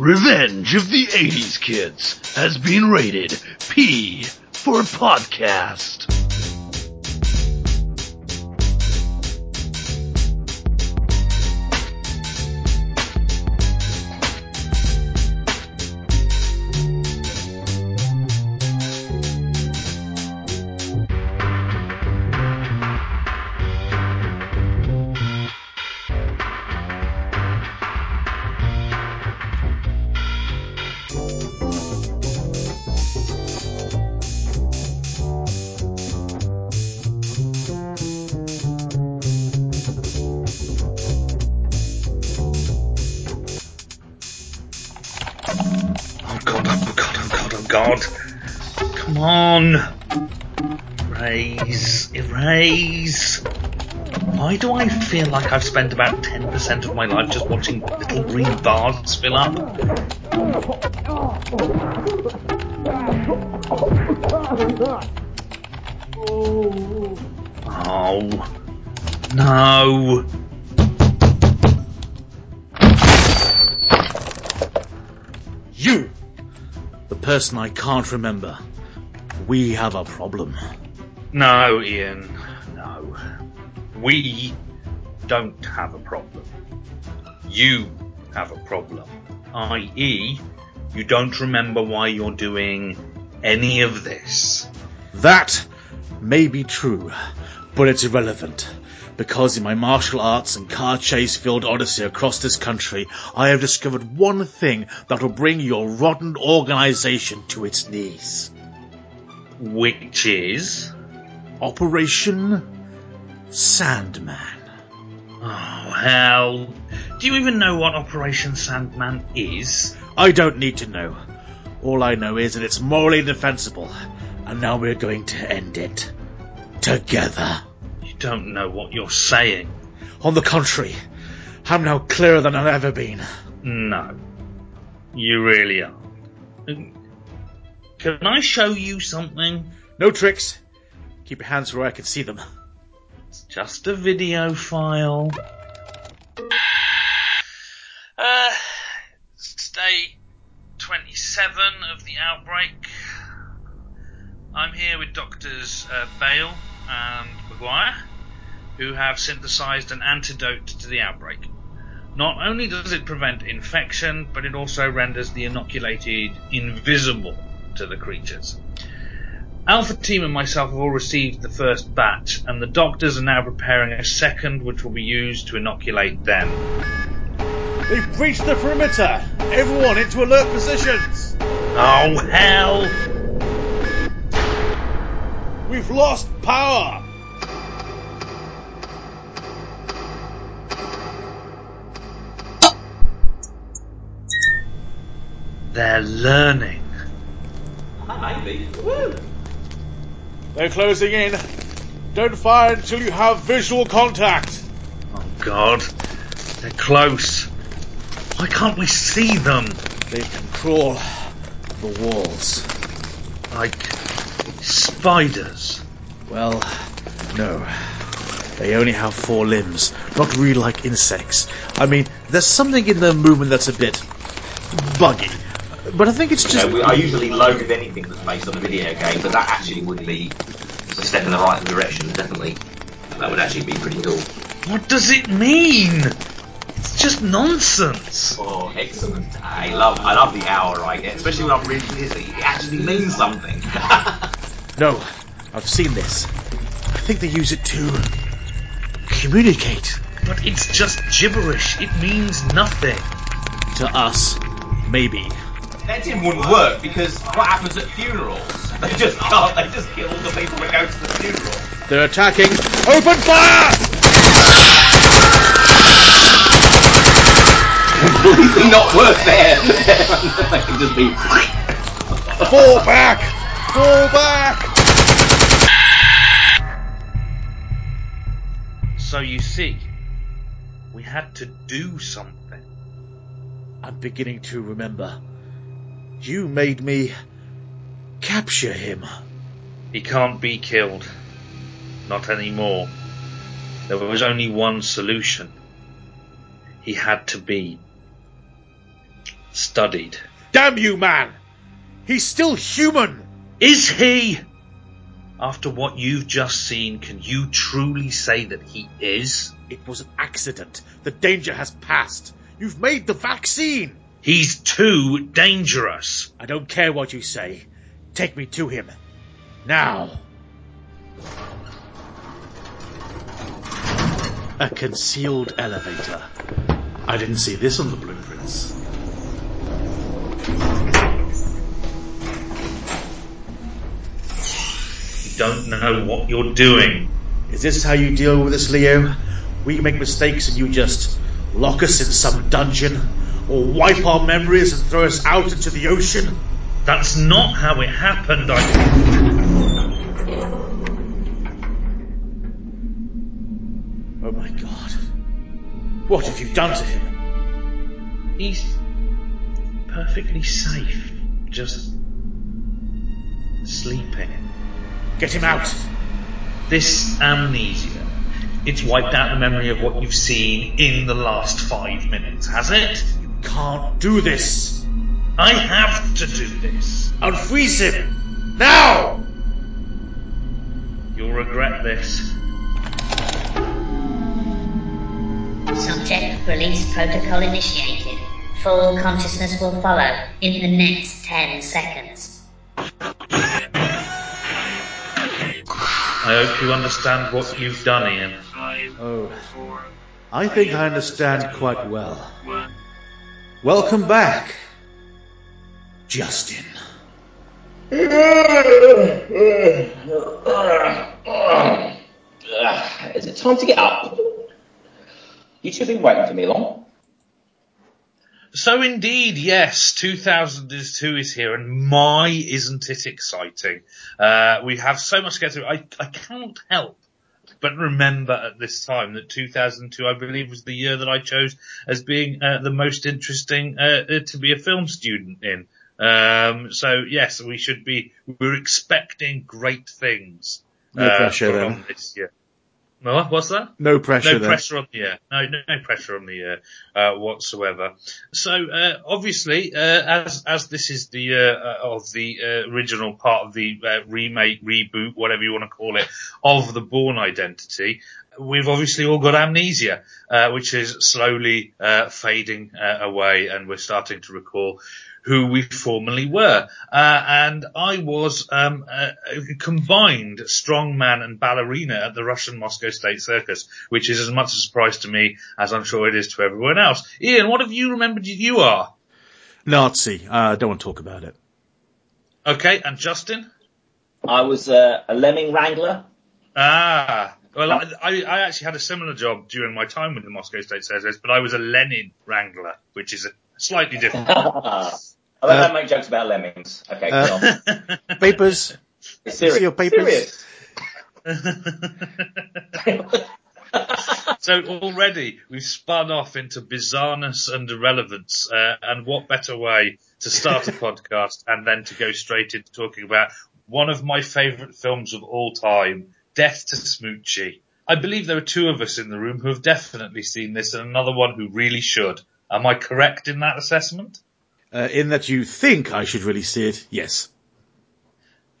Revenge of the 80s Kids has been rated P for podcast. Feel like I've spent about 10% of my life just watching little green bars fill up? Oh. No. You! The person I can't remember. We have a problem. No, Ian. No. We don't have a problem. You have a problem. I.e., you don't remember why you're doing any of this. That may be true, but it's irrelevant. Because in my martial arts and car chase filled odyssey across this country, I have discovered one thing that will bring your rotten organization to its knees. Which is. Operation Sandman. Oh, hell. Do you even know what Operation Sandman is? I don't need to know. All I know is that it's morally defensible, and now we're going to end it. Together. You don't know what you're saying. On the contrary, I'm now clearer than I've ever been. No. You really are. Can I show you something? No tricks. Keep your hands where I can see them. Just a video file. Uh, it's day 27 of the outbreak. I'm here with Doctors uh, Bale and Maguire, who have synthesized an antidote to the outbreak. Not only does it prevent infection, but it also renders the inoculated invisible to the creatures. Alpha Team and myself have all received the first batch, and the doctors are now preparing a second, which will be used to inoculate them. They've breached the perimeter! Everyone into alert positions! Oh, hell! We've lost power! They're learning. Maybe. They're closing in. Don't fire until you have visual contact. Oh, God. They're close. Why can't we see them? They can crawl the walls. Like spiders. Well, no. They only have four limbs, not really like insects. I mean, there's something in their movement that's a bit buggy. But I think it's You just. know, we- I usually loathe anything that's based on a video game, but that actually would be a step in the right direction, definitely. That would actually be pretty cool. What does it mean? It's just nonsense. Oh, excellent. I love, I love the hour I get, especially when I'm really busy. It actually means something. No, I've seen this. I think they use it to communicate But it's just gibberish. It means nothing. to us. Maybe. That didn't wouldn't work because what happens at funerals? They just can't, they just kill all the people that go to the funeral. They're attacking. Open fire! Completely not work there. they can just be. Fall back! Fall back! So you see, we had to do something. I'm beginning to remember. You made me capture him. He can't be killed. Not anymore. There was only one solution. He had to be studied. Damn you, man! He's still human! Is he? After what you've just seen, can you truly say that he is? It was an accident. The danger has passed. You've made the vaccine! He's too dangerous. I don't care what you say. Take me to him. Now. A concealed elevator. I didn't see this on the blueprints. You don't know what you're doing. Is this how you deal with us, Leo? We make mistakes and you just lock us in some dungeon? Or wipe our memories and throw us out into the ocean? That's not how it happened. I. Oh my god. What have you done to him? He's perfectly safe. Just sleeping. Get him out! This amnesia. It's wiped out the memory of what you've seen in the last five minutes, has it? You can't do this! I have to do this. Unfreeze him! Now! You'll regret this. Subject release protocol initiated. Full consciousness will follow in the next 10 seconds. I hope you understand what you've done, Ian. Oh, I think I understand quite well. Welcome back, Justin. Is it time to get up? You two been waiting for me long? So indeed, yes, 2002 is here, and my, isn't it exciting? Uh, we have so much to get through. I, I can't help but remember at this time that 2002, I believe, was the year that I chose as being uh, the most interesting uh, uh, to be a film student in. Um, so yes, we should be. We're expecting great things. No uh, pressure from then. this year. No, what's that? No pressure no then. pressure on the air. No, no, no pressure on the air uh, whatsoever. So uh, obviously, uh, as as this is the uh, uh, of the uh, original part of the uh, remake, reboot, whatever you want to call it, of the Bourne Identity, we've obviously all got amnesia, uh, which is slowly uh, fading uh, away, and we're starting to recall who we formerly were. Uh, and I was um, a, a combined strongman and ballerina at the Russian Moscow State Circus, which is as much a surprise to me as I'm sure it is to everyone else. Ian, what have you remembered you are? Nazi. I uh, don't want to talk about it. Okay, and Justin? I was uh, a lemming wrangler. Ah, well, I, I, I actually had a similar job during my time with the Moscow State Circus, but I was a Lenin Wrangler, which is a slightly different. I don't make jokes about lemmings. Okay, Uh, come on. Papers. It's serious. see your papers? Serious. so already we've spun off into bizarreness and irrelevance, uh, and what better way to start a podcast and then to go straight into talking about one of my favourite films of all time, Death to Smoochy. I believe there are two of us in the room who have definitely seen this and another one who really should. Am I correct in that assessment? Uh, in that you think I should really see it, yes.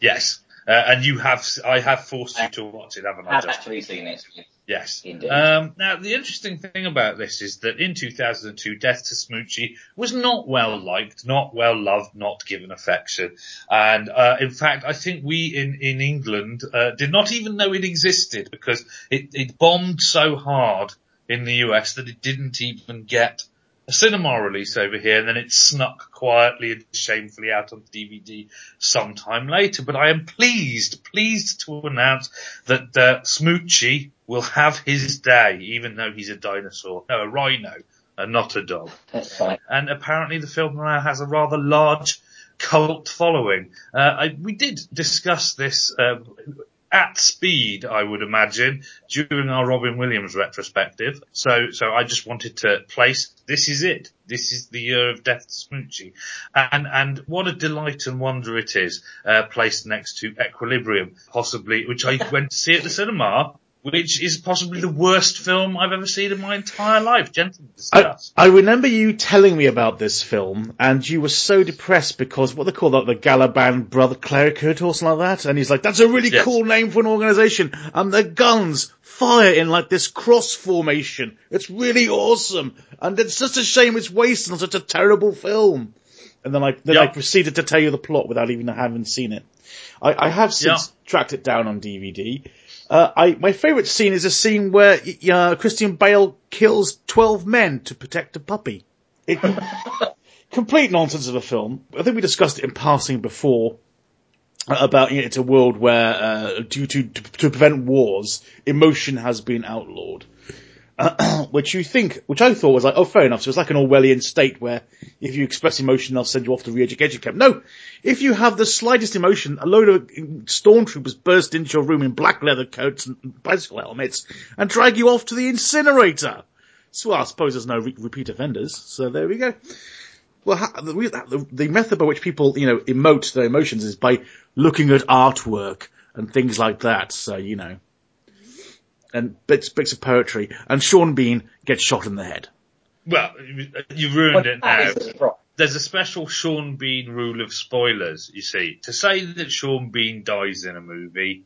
Yes. Uh, and you have, I have forced you to watch it, haven't I? I've actually seen it. Yes. Indeed. Um, now, the interesting thing about this is that in 2002, Death to Smoochy was not well liked, not well loved, not given affection. And, uh, in fact, I think we in, in England, uh, did not even know it existed because it, it bombed so hard in the US that it didn't even get a cinema release over here and then it snuck quietly and shamefully out on DVD sometime later. But I am pleased, pleased to announce that uh, Smoochy will have his day, even though he's a dinosaur. No, a rhino, and not a dog. That's fine. And apparently the film now has a rather large cult following. Uh, I, we did discuss this uh, at speed, I would imagine, during our Robin Williams retrospective. So, so I just wanted to place, this is it. This is the year of Death to Smoochy. And, and what a delight and wonder it is, uh, placed next to Equilibrium, possibly, which I went to see at the cinema which is possibly the worst film I've ever seen in my entire life. Gentlemen, I, discuss. I remember you telling me about this film, and you were so depressed because what they call that, the Galaban Brother Clericut or something like that, and he's like, that's a really Yes. cool name for an organization, and their guns fire in like this cross formation. It's really awesome, and it's just a shame it's wasted on such a terrible film. And then I, then I proceeded to tell you the plot without even having seen it. I, I have since tracked it down on DVD. Uh, I, my favourite scene is a scene where uh, Christian Bale kills 12 men to protect a puppy. It, complete nonsense of a film. I think we discussed it in passing before uh, about you know, it's a world where, uh, due to, to, to prevent wars, emotion has been outlawed. which you think, which I thought was like, oh, fair enough. So it's like an Orwellian state where if you express emotion, they'll send you off to re-education camp. No, if you have the slightest emotion, a load of stormtroopers burst into your room in black leather coats and bicycle helmets and drag you off to the incinerator. So I suppose there's no re- repeat offenders. So there we go. Well, the, the method by which people, you know, emote their emotions is by looking at artwork and things like that. So, you know, and bits, bits of poetry. And Sean Bean gets shot in the head. well, you- you ruined it now. That is. There's a special Sean Bean rule of spoilers, you see. To say that Sean Bean dies in a movie,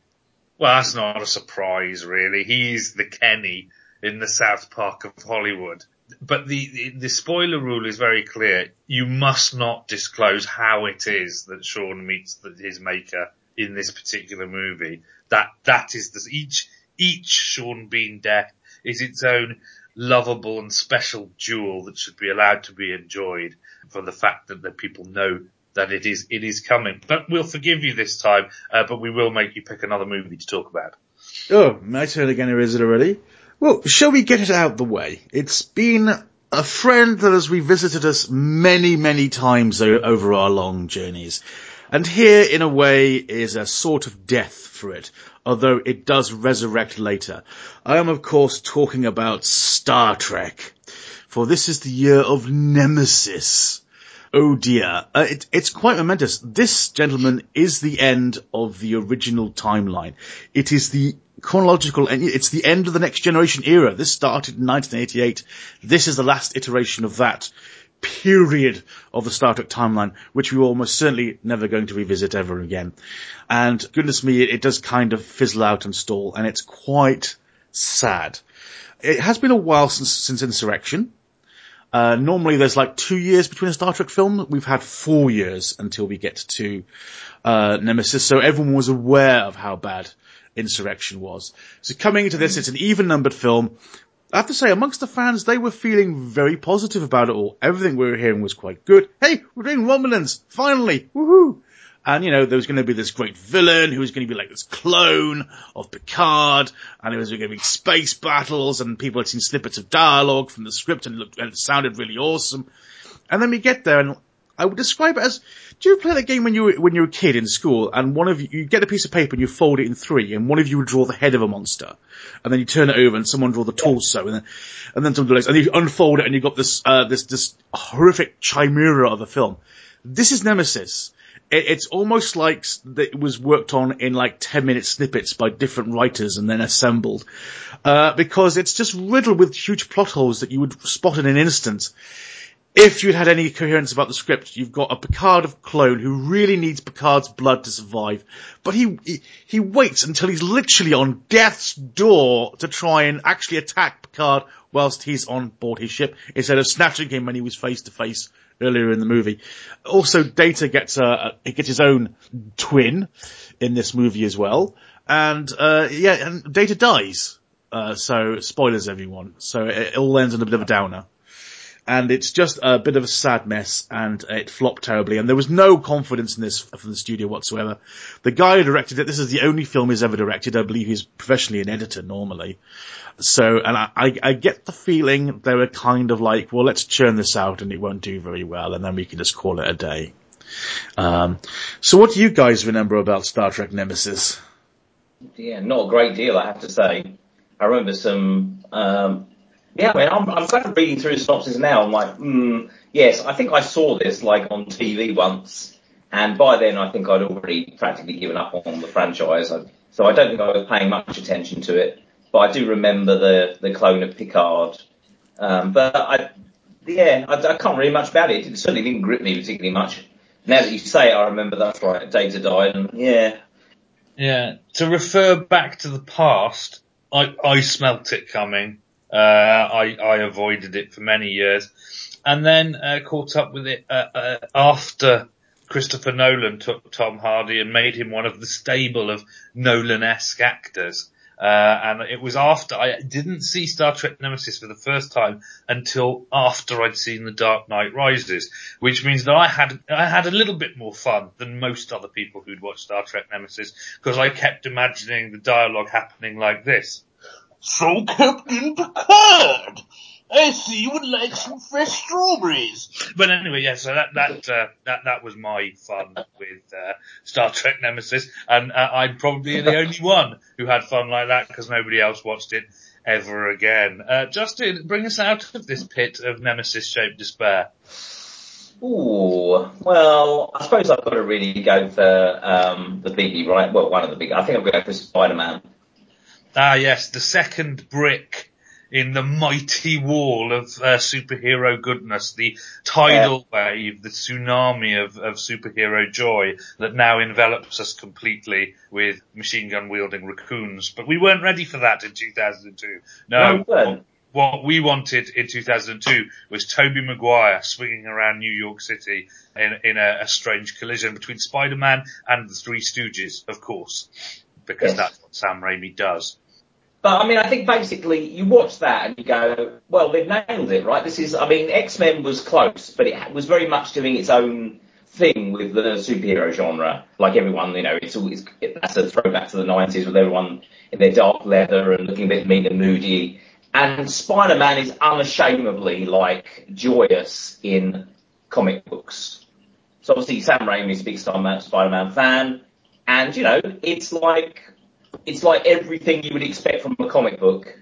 well, that's not a surprise, really. He's the Kenny in the South Park of Hollywood. But the, the, the spoiler rule is very clear. You must not disclose how it is that Sean meets the, his maker in this particular movie. That, that is the, each, each Sean Bean death is its own lovable and special jewel that should be allowed to be enjoyed for the fact that the people know that it is, it is coming. But we'll forgive you this time, uh, but we will make you pick another movie to talk about. Oh, my turn again, or is it already? Well, shall we get it out the way? It's been a friend that has revisited us many, many times over our long journeys. And here, in a way, is a sort of death for it, although it does resurrect later. I am, of course, talking about Star Trek. For this is the year of Nemesis. Oh dear. Uh, it, it's quite momentous. This, gentlemen, is the end of the original timeline. It is the chronological, and it's the end of the next generation era. This started in 1988. This is the last iteration of that period of the Star Trek timeline, which we were almost certainly never going to revisit ever again. And goodness me, it, does kind of fizzle out and stall, and it's quite sad. It has been a while since, since Insurrection. Uh, normally there's like two years between a Star Trek film. We've had four years until we get to, uh, Nemesis. So everyone was aware of how bad Insurrection was. So coming into this, it's an even numbered film. I have to say, amongst the fans, they were feeling very positive about it all. Everything we were hearing was quite good. Hey, we're doing Romulans! Finally! Woohoo! And, you know, there was going to be this great villain who was going to be like this clone of Picard, and it was going to be space battles, and people had seen snippets of dialogue from the script, and it looked, and it sounded really awesome. And then we get there, and I would describe it as, do you play that game when you were, when you were a kid in school, and one of you, you get a piece of paper and you fold it in three, and one of you would draw the head of a monster, and then you turn it over and someone draw the torso, and then, and then someone legs, and you unfold it and you've got this, uh, this, this horrific chimera of a film. This is Nemesis. It, it's almost like it was worked on in like 10 minute snippets by different writers and then assembled. Uh, because it's just riddled with huge plot holes that you would spot in an instant. If you'd had any coherence about the script, you've got a Picard of clone who really needs Picard's blood to survive, but he, he, he waits until he's literally on death's door to try and actually attack Picard whilst he's on board his ship, instead of snatching him when he was face to face earlier in the movie. Also, Data gets a, he gets his own twin in this movie as well, and uh, yeah, and Data dies. Uh, so spoilers, everyone. So it, it all ends on a bit of a downer and it's just a bit of a sad mess, and it flopped terribly. And there was no confidence in this from the studio whatsoever. The guy who directed it, this is the only film he's ever directed. I believe he's professionally an editor normally. So, and I, I, I get the feeling they were kind of like, well, let's churn this out, and it won't do very well, and then we can just call it a day. Um, so, what do you guys remember about Star Trek Nemesis? Yeah, not a great deal, I have to say. I remember some, um, yeah, I mean, I'm, I'm kind of reading through the synopsis now. I'm like, hmm, yes, I think I saw this like on TV once, and by then I think I'd already practically given up on the franchise. I, so I don't think I was paying much attention to it. but I do remember the the clone of Picard. Um, but I, yeah, I, I can't really much about it. It certainly didn't grip me particularly much. Now that you say it, I remember that's right. Data died, and yeah, Yeah, to refer back to the past, I, I smelt it coming. Uh, I, I avoided it for many years and then uh, caught up with it uh, uh, after Christopher Nolan took Tom Hardy and made him one of the stable of Nolan-esque actors. Uh, and it was after I didn't see Star Trek Nemesis for the first time until after I'd seen The Dark Knight Rises, which means that I had I had a little bit more fun than most other people who'd watched Star Trek Nemesis because I kept imagining the dialogue happening like this. So Captain Picard, I see you would like some fresh strawberries. But anyway, yeah, so that, that, uh, that, that was my fun with, uh, Star Trek Nemesis. And, uh, I'm probably the only one who had fun like that because nobody else watched it ever again. Uh, Justin, bring us out of this pit of Nemesis shaped despair. Ooh, well, I suppose I've got to really go for um, the biggie, right? Well, one of the big. I think I'm going to go for Spider-Man. Ah, yes, the second brick in the mighty wall of uh, superhero goodness, the tidal yeah. wave, the tsunami of, of superhero joy that now envelops us completely with machine gun wielding raccoons. But we weren't ready for that in 2002. No. no what we wanted in 2002 was Tobey Maguire swinging around New York City in, in a, a strange collision between Spider-Man and the Three Stooges, of course, because yes. that's what Sam Raimi does. But I mean, I think basically you watch that and you go, well, they've nailed it, right? This is, I mean, X-Men was close, but it was very much doing its own thing with the superhero genre. Like everyone, you know, it's always, that's a throwback to the 90s with everyone in their dark leather and looking a bit mean and moody and Spider-Man is unashamedly like joyous in comic books. So obviously Sam Raimi a big Spider-Man fan, and you know it's like it's like everything you would expect from a comic book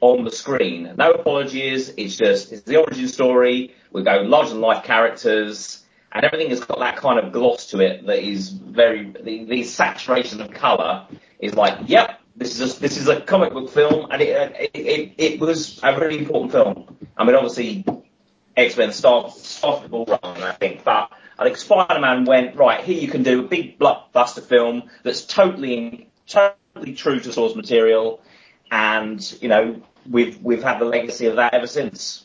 on the screen. No apologies. It's just it's the origin story. We go large than life characters, and everything has got that kind of gloss to it that is very the, the saturation of color is like, yep, this is a, this is a comic book film, and it, uh, it, it, it was a really important film. I mean, obviously, X Men started started the ball rolling, I think, but I think Spider Man went right here. You can do a big blockbuster film that's totally totally true to source material, and you know we've we've had the legacy of that ever since.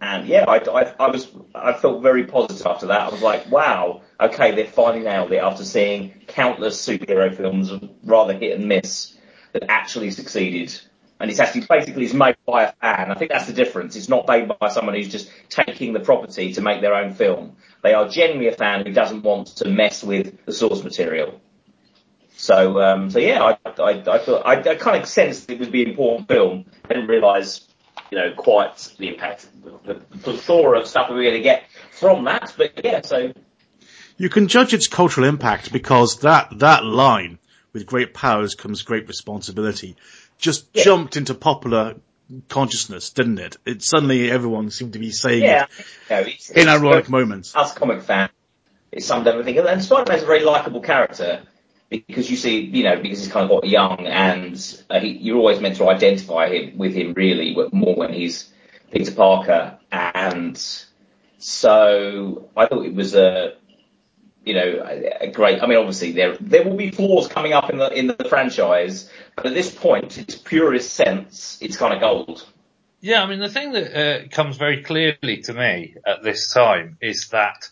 And yeah, I, I, I was I felt very positive after that. I was like, wow, okay, they're finally nailed it after seeing countless superhero films, rather hit and miss, that actually succeeded. And it's actually basically it's made by a fan. I think that's the difference. It's not made by someone who's just taking the property to make their own film. They are genuinely a fan who doesn't want to mess with the source material. So, um, so yeah, I, I, I thought I, I kind of sensed it would be an important film. I didn't realise you know, quite the impact, the, the plethora of stuff we're going to get from that. But yeah, so. You can judge its cultural impact because that, that line, with great powers comes great responsibility, just yeah. jumped into popular consciousness, didn't it? It suddenly everyone seemed to be saying yeah, it it's, in it's, ironic moments. Us comic fans, it summed everything. And Spider-Man's a very likable character because you see, you know, because he's kind of got young and uh, he, you're always meant to identify him with him really more when he's Peter Parker. And so I thought it was a, you know, a, great. I mean, obviously there there will be flaws coming up in the in the franchise, but at this point, its purest sense, it's kind of gold. Yeah, I mean, the thing that uh, comes very clearly to me at this time is that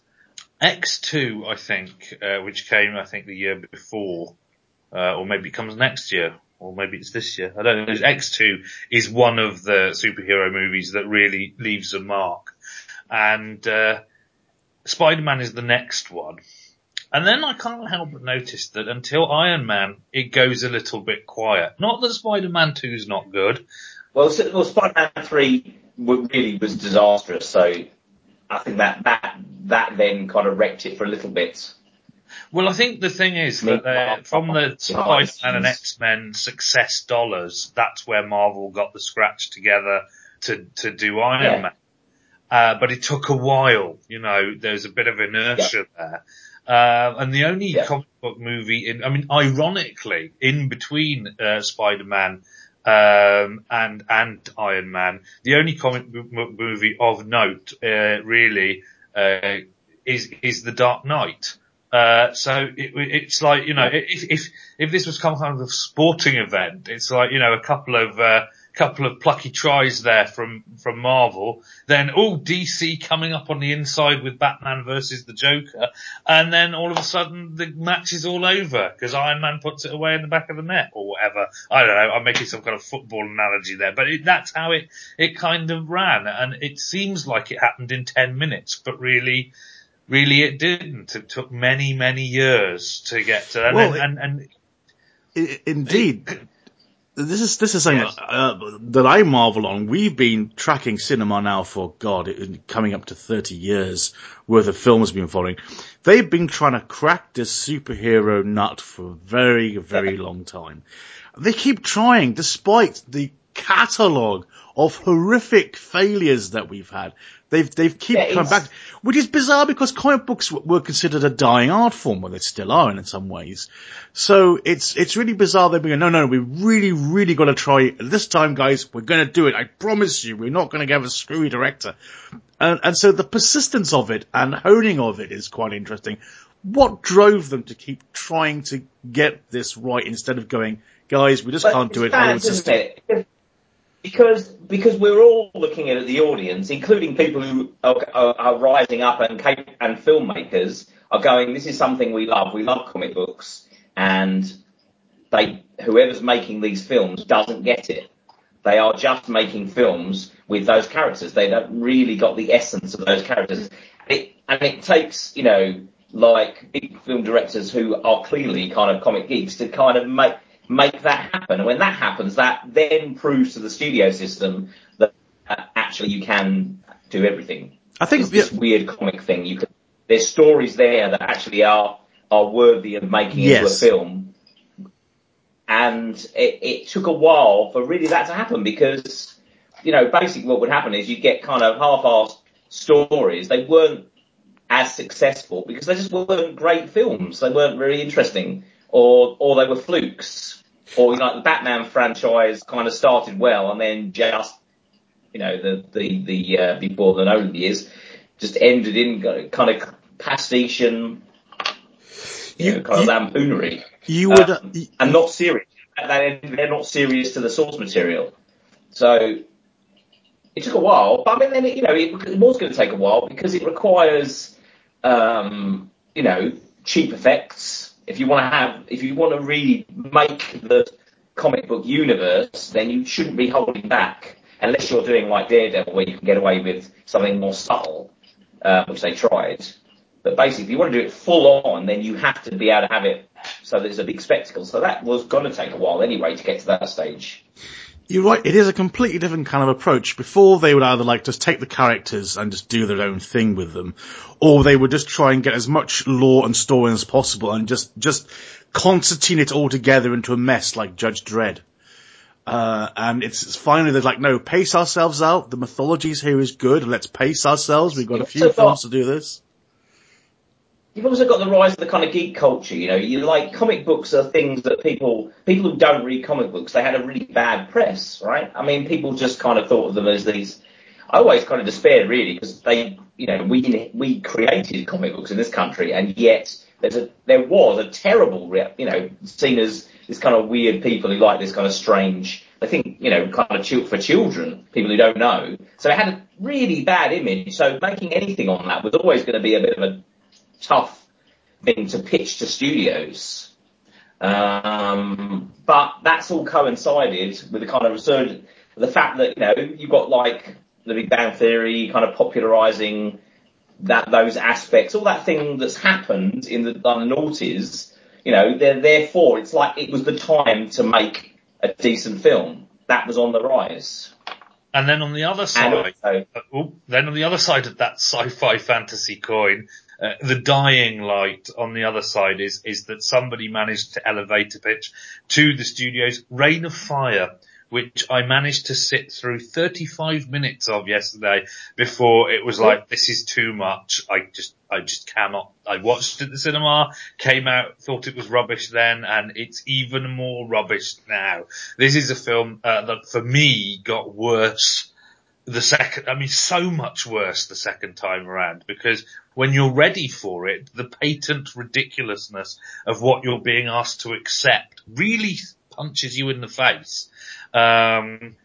X2, I think, uh, which came, I think, the year before, uh, or maybe comes next year, or maybe it's this year. I don't know. X2 is one of the superhero movies that really leaves a mark. And, uh, Spider-Man is the next one. And then I can't help but notice that until Iron Man, it goes a little bit quiet. Not that Spider-Man 2 is not good. Well, well Spider-Man 3 really was disastrous, so I think that that that then kind of wrecked it for a little bit. Well, I think the thing is that uh, from the Spider-Man and X-Men success dollars, that's where Marvel got the scratch together to to do Iron yeah. Man. Uh, but it took a while, you know, there's a bit of inertia yeah. there. Uh, and the only yeah. comic book movie in, I mean, ironically, in between, uh, Spider-Man um, and and Iron Man. The only comic m- movie of note, uh, really, uh, is is The Dark Knight. Uh, so it, it's like you know, if if if this was some kind of a sporting event, it's like you know a couple of uh, couple of plucky tries there from from Marvel. Then oh, all DC coming up on the inside with Batman versus the Joker, and then all of a sudden the match is all over because Iron Man puts it away in the back of the net or whatever. I don't know. I'm making some kind of football analogy there, but it, that's how it it kind of ran, and it seems like it happened in ten minutes, but really. Really, it didn't. It took many, many years to get to, and, Well, and, and, I- Indeed. This is this is something uh, that I marvel on. We've been tracking cinema now for God, it, coming up to thirty years worth of films we've been following. They've been trying to crack this superhero nut for a very very long time. They keep trying, despite the catalogue of horrific failures that we've had. They've they've keep Yeah, coming back, which is bizarre because comic books were considered a dying art form, well they still are in some ways. So it's it's really bizarre they're being no no we really really got to try this time guys we're going to do it I promise you we're not going to have a screwy director and and so the persistence of it and honing of it is quite interesting. What drove them to keep trying to get this right instead of going guys we just But can't do it bad, isn't system. it? Because because we're all looking at the audience, including people who are, are, rising up and and filmmakers are going. This is something we love. We love comic books, and they whoever's making these films doesn't get it. They are just making films with those characters. They don't really got the essence of those characters. It, and it takes, you know, like big film directors who are clearly kind of comic geeks to kind of make make that happen. And when that happens, that then proves to the studio system that uh, actually you can do everything. I think It's this weird comic thing. You can, there's stories there that actually are are worthy of making into a film. And it, it took a while for really that to happen because, you know, basically what would happen is you'd get kind of half-assed stories. They weren't as successful because they just weren't great films. They weren't very interesting, or or they were flukes. Or like the Batman franchise kind of started well and then just, you know, the the the uh, before the Nolan years just ended in kind of pastiche and you, You- know, kind of lampoonery you would um, and not serious. They- They're not serious to the source material. So it took a while, but I mean, then it, you know, it, it was going to take a while because it requires, um, you know, cheap effects. If you want to have, if you want to really make the comic book universe, then you shouldn't be holding back unless you're doing like Daredevil, where you can get away with something more subtle, uh, which they tried. But basically, if you want to do it full on, then you have to be able to have it so there's a big spectacle. So that was going to take a while anyway to get to that stage. You're right. It is a completely different kind of approach. Before they would either like just take the characters and just do their own thing with them, or they would just try and get as much lore and story as possible and just just concertine it all together into a mess like Judge Dredd. Uh, and it's, it's finally they're like, no, pace ourselves out. The mythologies here is good. Let's pace ourselves. We've got a few films to do this. You've also got the rise of the kind of geek culture. You know, you like comic books are things that people people who don't read comic books they had a really bad press, right? I mean, people just kind of thought of them as these. I always kind of despaired really because they, you know, we we created comic books in this country, and yet there's a there was a terrible, you know, seen as this kind of weird people who like this kind of strange. I think you know, kind of for children, people who don't know. So it had a really bad image. So making anything on that was always going to be a bit of a tough thing to pitch to studios. Um, but that's all coincided with the kind of resurgence, the fact that, you know, you've got like the Big Bang Theory kind of popularizing that, those aspects, all that thing that's happened in the, the noughties, you know, therefore it's like it was the time to make a decent film. That was on the rise. And then on the other side, also, oh, then on the other side of that sci-fi fantasy coin, uh, the dying light on the other side is is that somebody managed to elevate a pitch to the studios. Reign of Fire which I managed to sit through 35 minutes of yesterday before it was like, this is too much. I just, I just cannot. I watched it at the cinema, came out, thought it was rubbish then, and it's even more rubbish now. This is a film uh, that for me got worse the second, I mean, so much worse the second time around because when you're ready for it, the patent ridiculousness of what you're being asked to accept really punches you in the face. Um,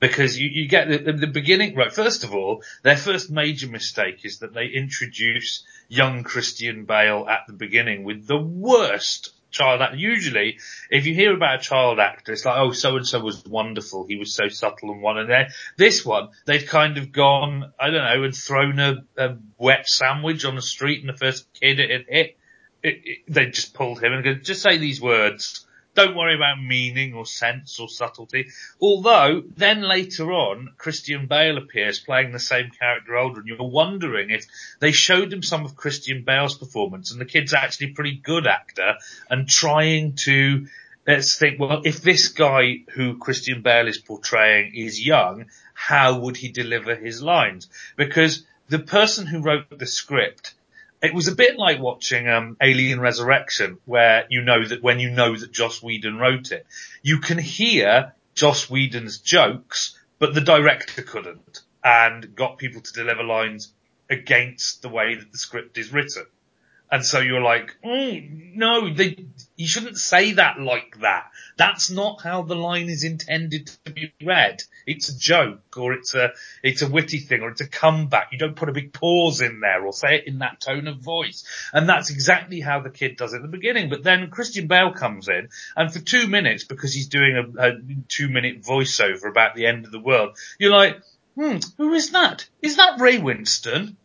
because you, you get the, the beginning, right, first of all, their first major mistake is that they introduce young Christian Bale at the beginning with the worst child actor. Usually, if you hear about a child actor, it's like, oh, so and so was wonderful. He was so subtle and one. And then this one, they'd kind of gone, I don't know, and thrown a, a wet sandwich on the street, and the first kid it hit, it, it, they just pulled him and go, just say these words. Don't worry about meaning or sense or subtlety. Although then later on, Christian Bale appears playing the same character older and you're wondering if they showed him some of Christian Bale's performance and the kid's actually a pretty good actor and trying to let's think, well, if this guy who Christian Bale is portraying is young, how would he deliver his lines? Because the person who wrote the script it was a bit like watching um, Alien Resurrection, where you know that when you know that Joss Whedon wrote it, you can hear Joss Whedon's jokes, but the director couldn't, and got people to deliver lines against the way that the script is written. And so you're like, mm, no, they, you shouldn't say that like that. That's not how the line is intended to be read. It's a joke or it's a, it's a witty thing or it's a comeback. You don't put a big pause in there or say it in that tone of voice. And that's exactly how the kid does it at the beginning. But then Christian Bale comes in and for two minutes, because he's doing a, a two minute voiceover about the end of the world, you're like, hmm, who is that? Is that Ray Winstone?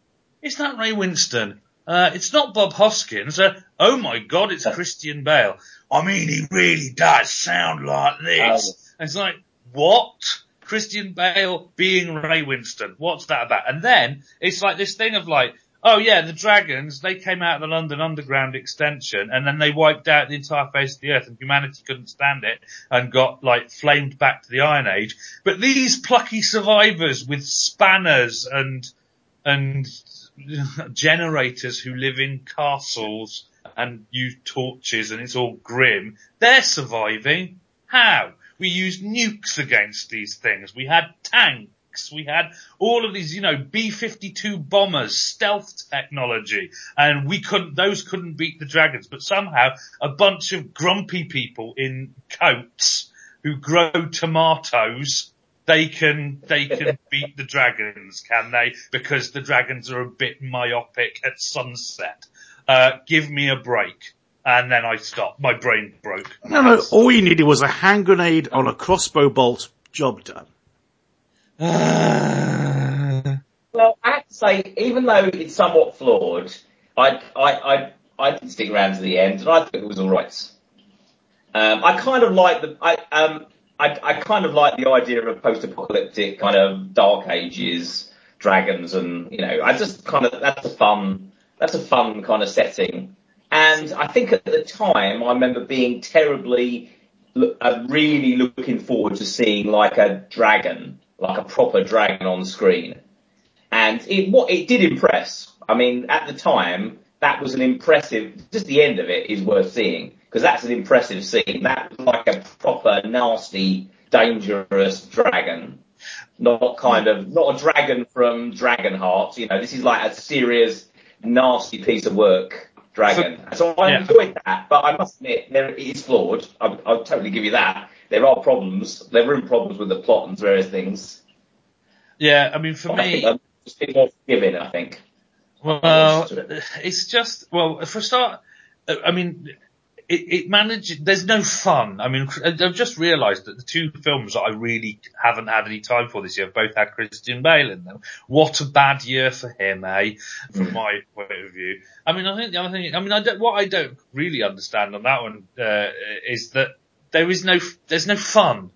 Is that Ray Winstone? Uh, it's not Bob Hoskins. Uh, oh my God, it's Christian Bale. I mean, he really does sound like this. It's like, what? Christian Bale being Ray Winstone. What's that about? And then it's like this thing of like, oh yeah, the dragons, they came out of the London Underground extension and then they wiped out the entire face of the earth and humanity couldn't stand it and got like flamed back to the Iron Age. But these plucky survivors with spanners and, and generators who live in castles and use torches and it's all grim, they're surviving. How? We used nukes against these things. We had tanks. We had all of these, you know, B-52 bombers, stealth technology, and we couldn't, those couldn't beat the dragons, but somehow a bunch of grumpy people in coats who grow tomatoes they can they can beat the dragons, can they? Because the dragons are a bit myopic at sunset. Uh, give me a break. And then I stopped. My brain broke. No, no, all you needed was a hand grenade on a crossbow bolt. Job done. well, I have to say, even though it's somewhat flawed, I, I, I, I did stick around to the end, and I thought it was alright. Um, I kind of like the, I, um, I, I kind of like the idea of post-apocalyptic kind of dark ages dragons and you know I just kind of that's a fun that's a fun kind of setting. And I think at the time I remember being terribly uh, really looking forward to seeing like a dragon like a proper dragon on screen. And it what it did impress I mean at the time that was an impressive just the end of it is worth seeing because that's an impressive scene. That was like a proper nasty, dangerous dragon. Not kind of, not a dragon from Dragonheart. You know, this is like a serious, nasty piece of work dragon. So, so I yeah. enjoyed that, but I must admit, there, it is flawed. I, I'll totally give you that. There are problems. There are problems with the plot and various things. Yeah, I mean, for but me, I just a bit more forgiving. I think. Well, it's just well, for a start, I mean, it, it managed, there's no fun. I mean, I've just realised that the two films that I really haven't had any time for this year both had Christian Bale in them. What a bad year for him, eh? From mm. my point of view. I mean, I think the other thing, I mean, I don't, what I don't really understand on that one, uh, is that there is no, there's no fun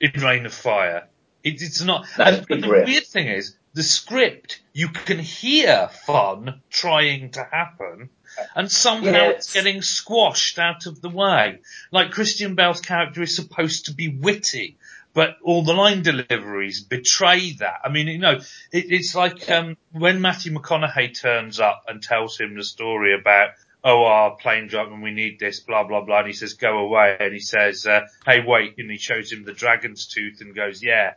in Reign of Fire. It, it's not, and the weird thing is, the script, you can hear fun trying to happen, and somehow yes. it's getting squashed out of the way. Like Christian Bale's character is supposed to be witty, but all the line deliveries betray that. I mean, you know, it, it's like um, when Matthew McConaughey turns up and tells him the story about oh, our plane drunk and we need this, blah, blah, blah. And he says, go away. And he says, uh, hey, wait. And he shows him the dragon's tooth and goes, yeah,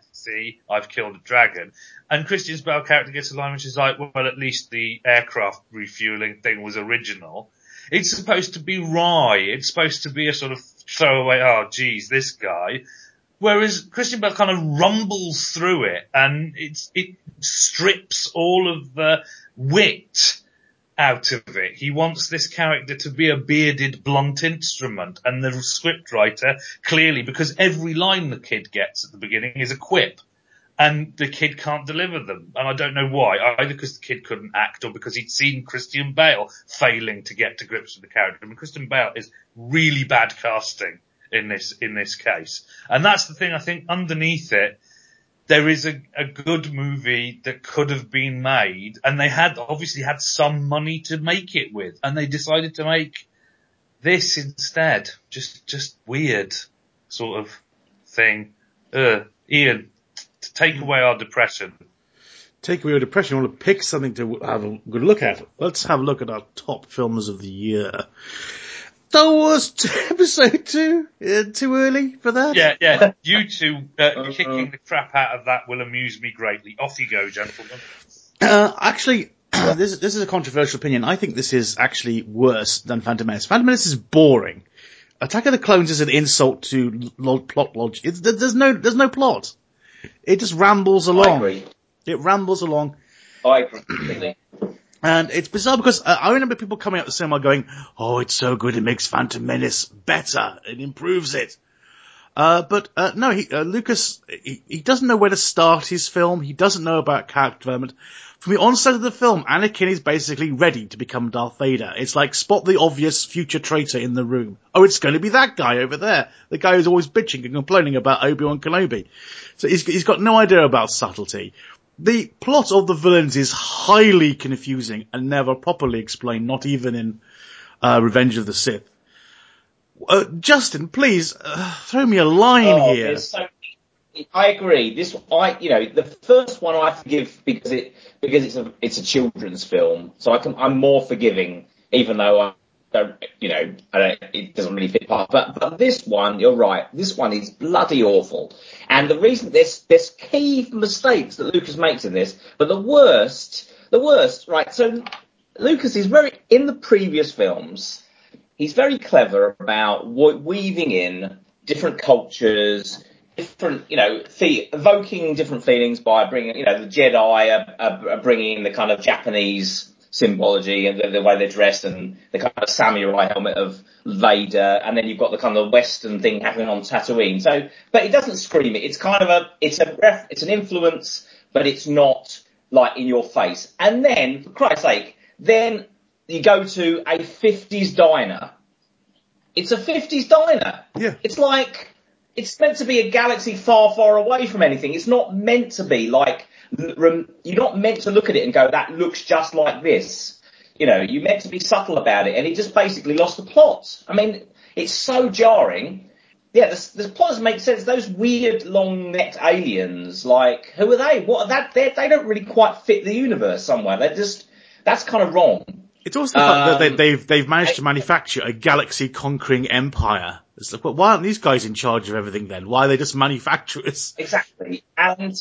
I've killed a dragon. And Christian's Bale character gets a line which is like, well, at least the aircraft refueling thing was original. It's supposed to be wry. It's supposed to be a sort of throwaway, oh, geez, this guy. Whereas Christian Bale kind of rumbles through it and it strips all of the wit out of it. He wants this character to be a bearded, blunt instrument, and the scriptwriter clearly, because every line the kid gets at the beginning is a quip, and the kid can't deliver them, and I don't know why. Either because the kid couldn't act, or because he'd seen Christian Bale failing to get to grips with the character. I mean, Christian Bale is really bad casting in this in this case, and that's the thing. I think underneath it there is a, a good movie that could have been made and they had obviously had some money to make it with and they decided to make this instead. Just, just weird sort of thing. Uh, Ian, to take away our depression. Take away our depression. I want to pick something to have a good look at. Let's have a look at our top films of the year. Star Wars episode two? Uh, too early for that? Yeah, yeah. You two uh, kicking the crap out of that will amuse me greatly. Off you go, gentlemen. Uh, actually, this, this is a controversial opinion. I think this is actually worse than Phantom Menace. Phantom Menace is boring. Attack of the Clones is an insult to lo- plot logic. It's, there's no, there's no plot. It just rambles along. It rambles along. I agree. And it's bizarre because uh, I remember people coming out the cinema going, "Oh, it's so good! It makes Phantom Menace better. It improves it." Uh, but uh, no, he, uh, Lucas he, he, doesn't know where to start his film. He doesn't know about character development. From the onset of the film, Anakin is basically ready to become Darth Vader. It's like spot the obvious future traitor in the room. Oh, it's going to be that guy over there, the guy who's always bitching and complaining about Obi Wan Kenobi. So he's, he's got no idea about subtlety. The plot of the villains is highly confusing and never properly explained, not even in uh, Revenge of the Sith. Uh, Justin, please uh, throw me a line oh, here. So, I agree. This, I, you know, the first one I forgive because it because it's a it's a children's film, so I can I'm more forgiving, even though I don't, you know, it doesn't really fit part. But but this one, you're right. This one is bloody awful. And the reason there's there's key mistakes that Lucas makes in this, but the worst, the worst, right? So Lucas is very in the previous films. He's very clever about weaving in different cultures, different, you know, evoking different feelings by bringing, you know, the Jedi are, are bringing the kind of Japanese symbology and the, the, way they're dressed and the kind of samurai helmet of Vader, and then you've got the kind of Western thing happening on Tatooine. So, but it doesn't scream it. It's kind of a, it's a ref, it's an influence, but it's not like in your face. And then, for Christ's sake, then you go to a 50s diner. It's a 50s diner. Yeah. It's like, it's meant to be a galaxy far, far away from anything. It's not meant to be like you're not meant to look at it and go, that looks just like this. You know, you're meant to be subtle about it, and it just basically lost the plot. I mean, it's so jarring. Yeah, the, the plot doesn't make sense. Those weird long-necked aliens, like, who are they? What are that? They, they don't really quite fit the universe somewhere. They're just, that's kind of wrong. It's also the um, fact that they, have um, they've, they've managed to manufacture a galaxy-conquering empire. It's like, well, why aren't these guys in charge of everything then? Why are they just manufacturers? Exactly. And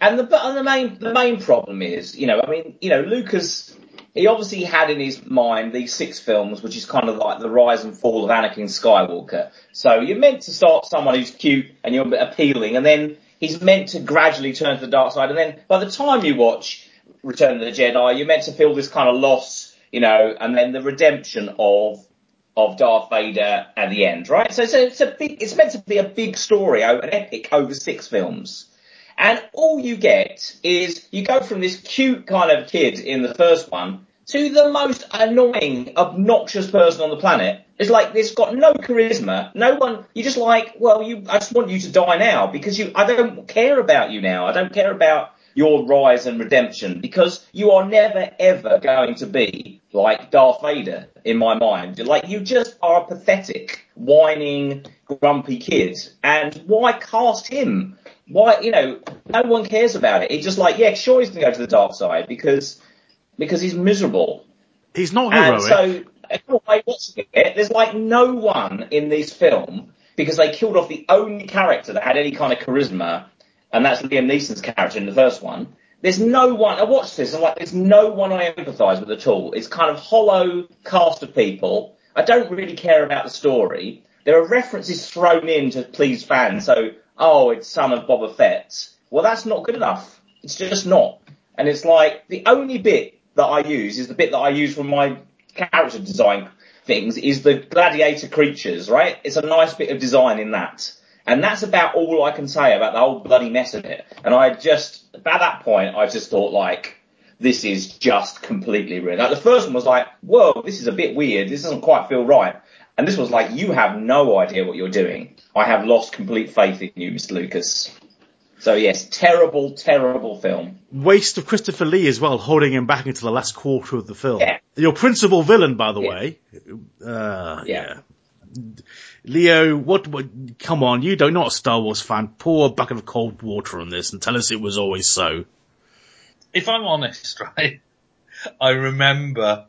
and the but the main the main problem is, you know, I mean, you know, Lucas he obviously had in his mind these six films, which is kind of like the rise and fall of Anakin Skywalker. So you're meant to start someone who's cute and you're appealing, and then he's meant to gradually turn to the dark side, and then by the time you watch Return of the Jedi, you're meant to feel this kind of loss, you know, and then the redemption of of Darth Vader at the end, right? So, so it's a big, it's meant to be a big story, an epic over six films. And all you get is you go from this cute kind of kid in the first one to the most annoying, obnoxious person on the planet. It's like this got no charisma. No one. You're just like, well, you. I just want you to die now because you. I don't care about you now. I don't care about your rise and redemption because you are never ever going to be like Darth Vader in my mind. Like you just are a pathetic, whining, grumpy kid. And why cast him? Why, you know, no one cares about it. It's just like, yeah, sure he's going to go to the dark side because, because he's miserable. He's not And so, in a way, what's it? There's like no one in this film because they killed off the only character that had any kind of charisma, and that's Liam Neeson's character in the first one. There's no one. I watched this and like, there's no one I empathise with at all. It's kind of hollow cast of people. I don't really care about the story. There are references thrown in to please fans. So, oh, it's son of Boba Fett. Well, that's not good enough. It's just not. And it's like the only bit that I use is the bit that I use from my character design things is the gladiator creatures, right? It's a nice bit of design in that. And that's about all I can say about the whole bloody mess of it. And I just, by that point, I just thought like, this is just completely ruined. Like the first one was like, whoa, this is a bit weird. This doesn't quite feel right. And this was like, you have no idea what you're doing. I have lost complete faith in you, Mr. Lucas. So yes, terrible, terrible film. Waste of Christopher Lee as well, holding him back into the last quarter of the film. Yeah. Your principal villain, by the Yeah. way. Uh, Yeah. Leo, what, what, come on, you don't, not a Star Wars fan. Pour a bucket of cold water on this and tell us it was always so. if I'm honest, right, I remember,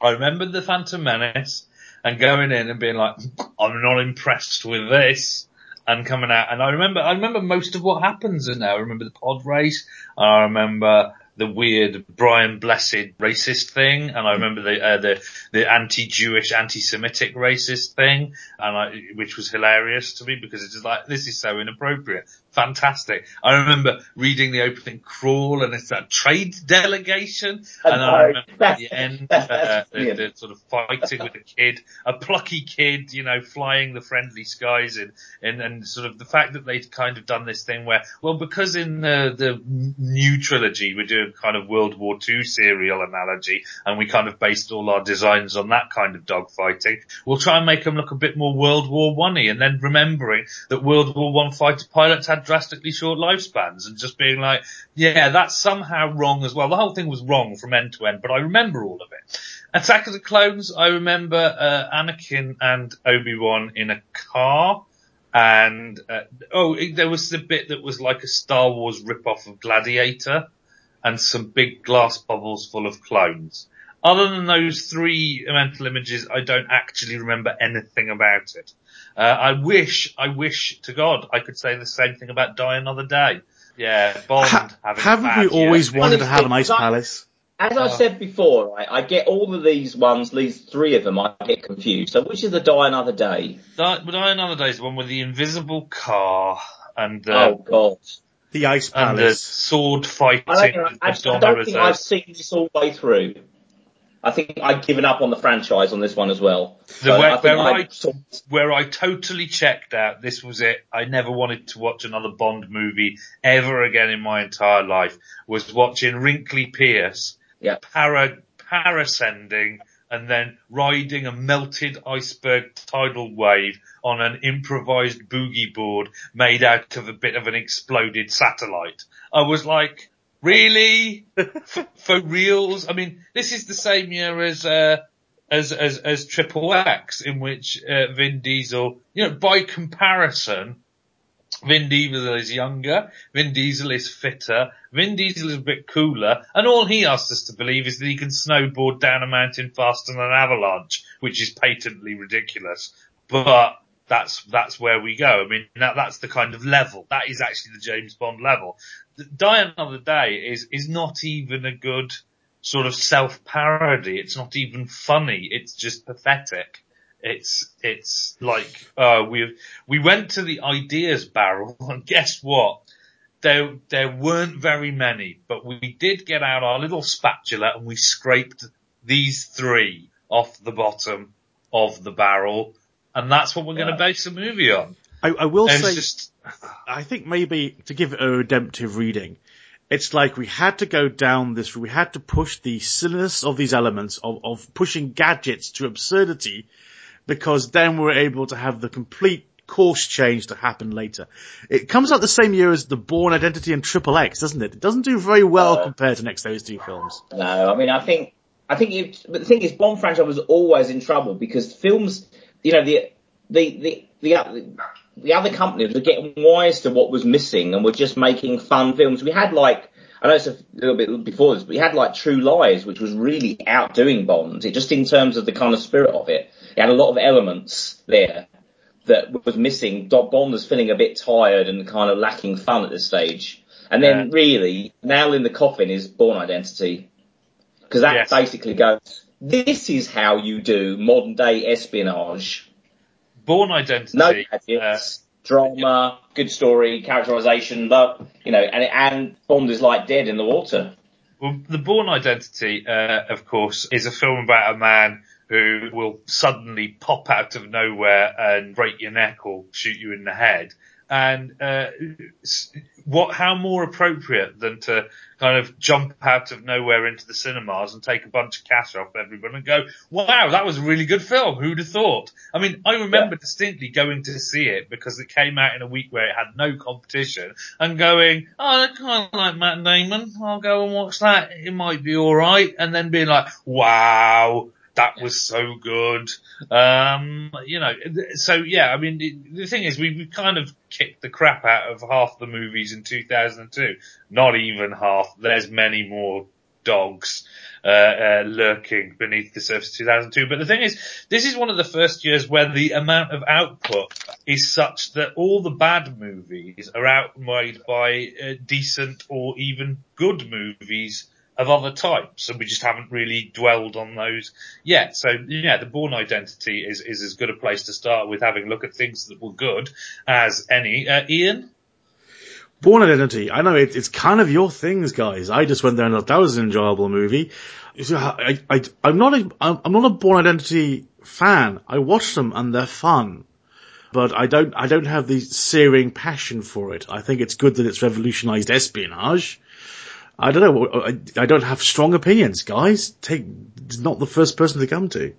I remember the Phantom Menace and going in and being like, I'm not impressed with this. And coming out, and I remember, I remember most of what happens in there. I remember the pod race, I remember the weird Brian Blessed racist thing, and I remember the uh, the the anti-Jewish, anti-Semitic racist thing, and I, which was hilarious to me because it's just like this is so inappropriate, fantastic. I remember reading the opening crawl, and it's that trade delegation, and I remember at the end uh, that's the, brilliant. the sort of fighting with a kid, a plucky kid, you know, flying the friendly skies, and and and sort of the fact that they'd kind of done this thing where, well, because in the the new trilogy we're doing kind of World War II serial analogy, and we kind of based all our designs on that kind of dogfighting. We'll try and make them look a bit more World War One-y, and then remembering that World War One fighter pilots had drastically short lifespans, and just being like, yeah, that's somehow wrong as well. The whole thing was wrong from end to end, but I remember all of it. Attack of the Clones, I remember uh, Anakin and Obi-Wan in a car. And, uh, oh, there was the bit that was like a Star Wars rip-off of Gladiator and some big glass bubbles full of clones. Other than those three mental images, I don't actually remember anything about it. Uh, I wish, I wish to God I could say the same thing about Die Another Day. Yeah, Bond Ha- having a haven't bad we always year. wanted to have an ice palace? As I Oh. said before, right, I get all of these ones, these three of them, I get confused. So which is the Die Another Day? Die, Die Another Day is the one with the invisible car and the, oh God. The ice and the palace. sword fighting I don't, with I, I Madonna don't think I've seen this all the way through. I think I've given up on the franchise on this one as well. So way- I where I where I totally checked out. This was it. I never wanted to watch another Bond movie ever again in my entire life. Was watching Wrinkly Pierce yeah. para parascending and then riding a melted iceberg tidal wave on an improvised boogie board made out of a bit of an exploded satellite. I was like, really? for, reals? I mean, this is the same year as, uh, as, as, as Triple X in which, uh, Vin Diesel, you know, by comparison, Vin Diesel is younger, Vin Diesel is fitter, Vin Diesel is a bit cooler, and all he asks us to believe is that he can snowboard down a mountain faster than an avalanche, which is patently ridiculous. But that's, that's where we go. I mean, that, that's the kind of level. That is actually the James Bond level. The Die Another Day is, is not even a good sort of self-parody. It's not even funny. It's just pathetic. It's, it's like, uh, we, we went to the ideas barrel and guess what? There, there weren't very many, but we did get out our little spatula and we scraped these three off the bottom of the barrel. And that's what we're going to base the movie on. I, I will And say, just, I think maybe to give it a redemptive reading, it's like we had to go down this, we had to push the silliness of these elements of, of pushing gadgets to absurdity because then we're able to have the complete course change to happen later. It comes out the same year as The Bourne Identity and Triple X, doesn't it? It doesn't do very well Uh, compared to next those two films. No, I mean, I think I think it, but the thing is, Bond franchise was always in trouble because films, you know, the the the the, the other companies were getting wise to what was missing and were just making fun films. We had like, I know it's a little bit before this, but we had like True Lies, which was really outdoing Bond. It just in terms of the kind of spirit of it, it had a lot of elements there that was missing. Bond was feeling a bit tired and kind of lacking fun at this stage. And then Yeah. really, nail in the coffin is Bourne Identity. Because that Yes. basically goes, this is how you do modern day espionage. Bourne Identity. No uh, gadgets, drama, good story, characterization, love, you know, and, and Bond is like dead in the water. Well, The Bourne Identity, uh, of course, is a film about a man who will suddenly pop out of nowhere and break your neck or shoot you in the head. And uh, what? How more appropriate than to kind of jump out of nowhere into the cinemas and take a bunch of cash off everyone and go, "Wow, that was a really good film. Who'd have thought?" I mean, I remember distinctly going to see it because it came out in a week where it had no competition and going, "Oh, I kind of like Matt Damon. I'll go and watch that. It might be all right." And then being like, "Wow." That was so good. Um, you know, so yeah, I mean, the, the thing is, we, we kind of kicked the crap out of half the movies in 2002. Not even half. There's many more dogs, uh, uh, lurking beneath the surface of 2002. But the thing is, this is one of the first years where the amount of output is such that all the bad movies are outweighed by uh, decent or even good movies of other types, and we just haven't really dwelled on those yet. So yeah, the Bourne Identity is is as good a place to start with having a look at things that were good as any. Uh, Ian, Bourne Identity. I know it, it's kind of your things, guys. I just went there and thought that was an enjoyable movie. I, I'm not a, I'm not a Bourne Identity fan. I watch them and they're fun. But I don't, I don't have the searing passion for it. I think it's good that it's revolutionized espionage. I don't know. I, I don't have strong opinions, guys. Take, not the first person to come to.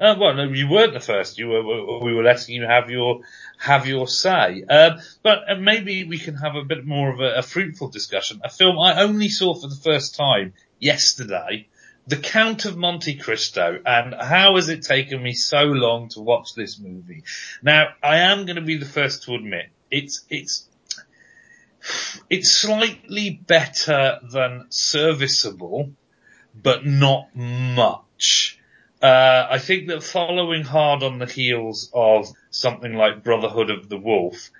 uh, well, no, you weren't the first. You were we were letting you have your have your say. Um, but uh, maybe we can have a bit more of a, a fruitful discussion. A film I only saw for the first time yesterday. The Count of Monte Cristo, and how has it taken me so long to watch this movie? Now, I am going to be the first to admit it's it's it's slightly better than serviceable, but not much. Uh, I think that following hard on the heels of something like Brotherhood of the Wolf,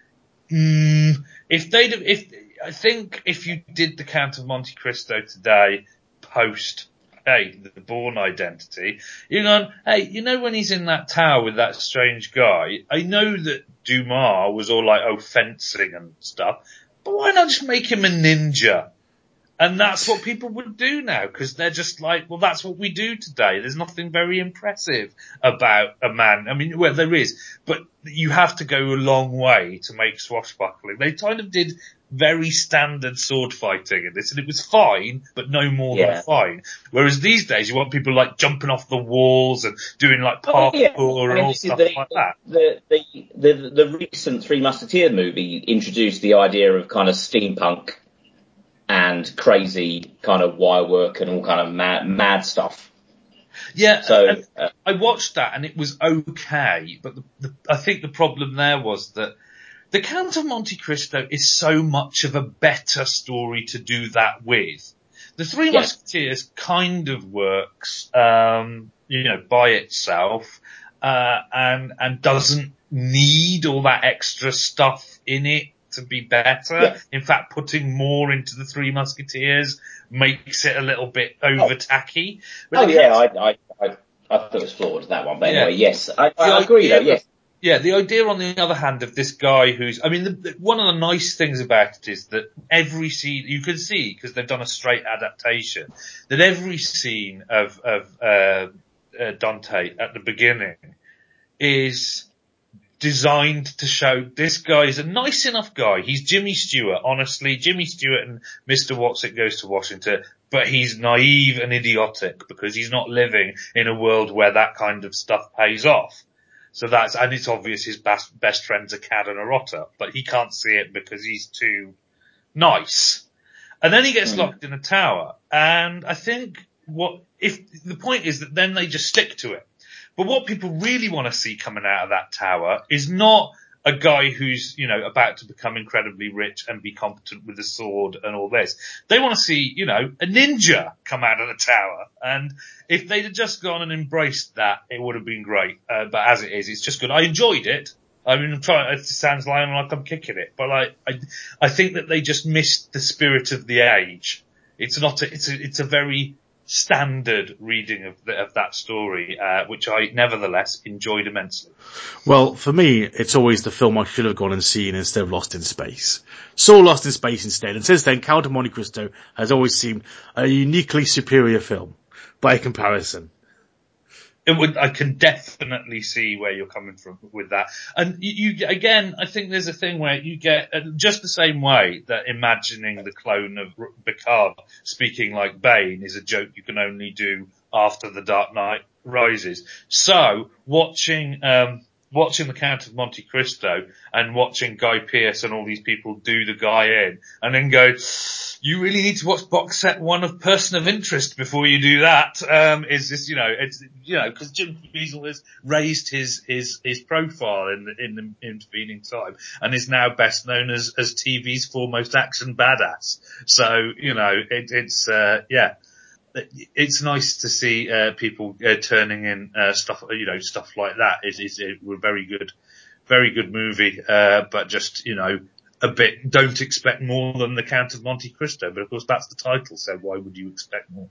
mm, if they'd have, if I think if you did the Count of Monte Cristo today, post hey the Bourne Identity, you're going, hey, you know when he's in that tower with that strange guy, I know that Dumas was all like oh fencing and stuff, but why not just make him a ninja? And that's what people would do now because they're just like, well, that's what we do today. There's nothing very impressive about a man. I mean, well, there is, but you have to go a long way to make swashbuckling. They kind of did very standard sword fighting in this and it was fine, but no more Yeah. than fine. Whereas these days you want people like jumping off the walls and doing like Oh, parkour yeah. and I mean, all stuff the, like that. The, the, the, the recent Three Musketeer movie introduced the idea of kind of steampunk and crazy kind of wire work and all kind of mad, mad stuff. Yeah. So, uh, I watched that and it was okay, but the, the, I think the problem there was that the Count of Monte Cristo is so much of a better story to do that with. The Three. Musketeers kind of works, um, you know, by itself, uh, and, and doesn't need all that extra stuff in it to be better. Yeah. In fact, putting more into the Three Musketeers makes it a little bit over tacky. But oh yeah, I, I, I, I thought it was flawed, that one. But Yeah. anyway, yes, I, The I agree though, yes. Yeah, the idea on the other hand of this guy who's, I mean, the, the, one of the nice things about it is that every scene, you can see, because they've done a straight adaptation, that every scene of, of, uh, uh, Dante at the beginning is designed to show this guy is a nice enough guy. He's Jimmy Stewart, honestly. Jimmy Stewart and Mr. Watson goes to Washington, but he's naive and idiotic because he's not living in a world where that kind of stuff pays off. So that's, and it's obvious his best, best friend's are Cad and a rotter, but he can't see it because he's too nice. And then he gets Mm. locked in a tower. And I think what if the point is that then they just stick to it. But what people really want to see coming out of that tower is not a guy who's, you know, about to become incredibly rich and be competent with a sword and all this. They want to see, you know, a ninja come out of the tower. And if they'd have just gone and embraced that, it would have been great. Uh, but as it is, it's just good. I enjoyed it. I mean, I'm trying, it sounds like, like I'm kicking it, but like, I, I think that they just missed the spirit of the age. It's not a, it's a, it's a very standard reading of, the, of that story, uh, which I nevertheless enjoyed immensely. Well, for me, it's always the film I should have gone and seen instead of Lost in Space. Saw Lost in Space instead, and since then, Count of Monte Cristo has always seemed a uniquely superior film by comparison it would, I can definitely see where you're coming from with that. And you, you, again, I think there's a thing where you get uh, just the same way that imagining the clone of Picard speaking like Bane is a joke you can only do after the Dark Knight rises. So watching, um, watching the Count of Monte Cristo and watching Guy Pearce and all these people do the guy in and then go, you really need to watch box set one of Person of Interest before you do that. Um, is this, you know, it's, you know, cause Jim Caviezel has raised his, his, his profile in the, in the intervening time and is now best known as, as TV's foremost action badass. So, you know, it, it's, uh, yeah it's nice to see uh, people uh, turning in uh, stuff, you know, stuff like that. Is is a very good, very good movie, uh, but just you know a bit. Don't expect more than the Count of Monte Cristo, but of course that's the title, so why would you expect more?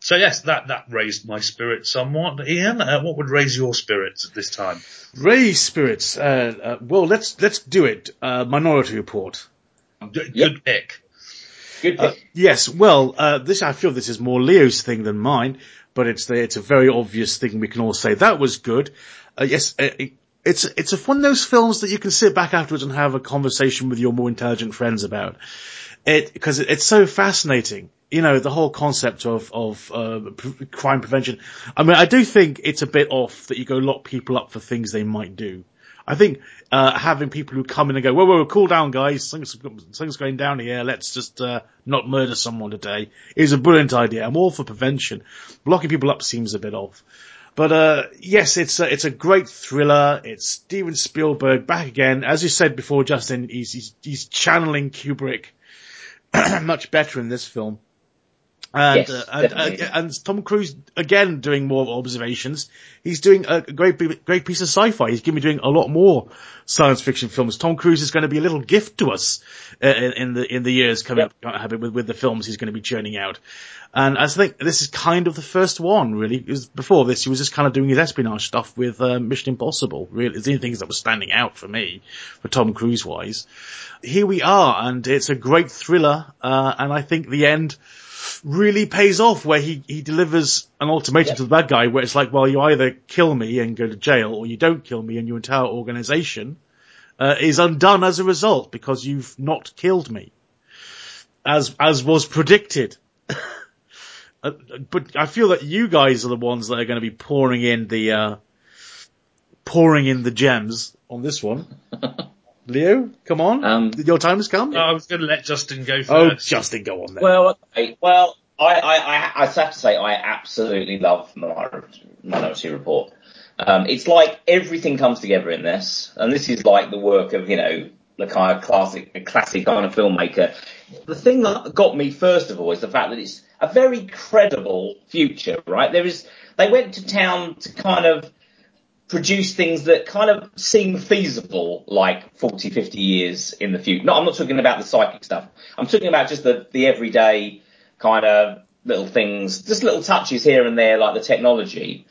So yes, that that raised my spirits somewhat. Ian, uh, what would raise your spirits at this time? Raise spirits. Uh, well, let's let's do it. Minority Report. Good, yep. good pick. Uh, yes, well, uh, this I feel this is more Leo's thing than mine, but it's the, it's a very obvious thing. We can all say that was good. Uh, yes, uh, it, it's it's a one of those films that you can sit back afterwards and have a conversation with your more intelligent friends about. It because it, it's so fascinating. You know the whole concept of of uh, crime prevention. I mean, I do think it's a bit off that you go lock people up for things they might do. I think uh, having people who come in and go, whoa, whoa, cool down, guys, Things, something's going down here. Let's just uh, not murder someone today is a brilliant idea. I'm all for prevention. Locking people up seems a bit off. But uh, yes, it's a, it's a great thriller. It's Steven Spielberg back again. As you said before, Justin, he's he's, he's channeling Kubrick much better in this film. And, yes, uh, and, uh, and, Tom Cruise again doing more observations. He's doing a great, great piece of sci-fi. He's going to be doing a lot more science fiction films. Tom Cruise is going to be a little gift to us uh, in, in, the in the years coming yep. up with, with the films he's going to be churning out. And I think this is kind of the first one, really. Because before this, he was just kind of doing his espionage stuff with uh, Mission Impossible. Really, it's the only things that were standing out for me, for Tom Cruise wise. Here we are, and it's a great thriller. Uh, and I think the end really pays off where he, he delivers an ultimatum to the bad guy where it's like, well, you either kill me and go to jail or you don't kill me and your entire organization uh, is undone as a result because you've not killed me. As, as was predicted. uh, but I feel that you guys are the ones that are going to be pouring in the, uh, pouring in the gems on this one. Leo, come on. Um, Your time has come. I was going to let Justin go first. Oh, Justin, go on then. Well, okay. well, I, I, I, I have to say I absolutely love Minority Report. Um, it's like everything comes together in this, and this is like the work of you know the kind of classic, classic kind of filmmaker. The thing that got me first of all is the fact that it's a very credible future, right? There is they went to town to kind of produce things that kind of seem feasible like 40, 50 years in the future. No, I'm not talking about the psychic stuff. I'm talking about just the, the everyday kind of little things, just little touches here and there like the technology.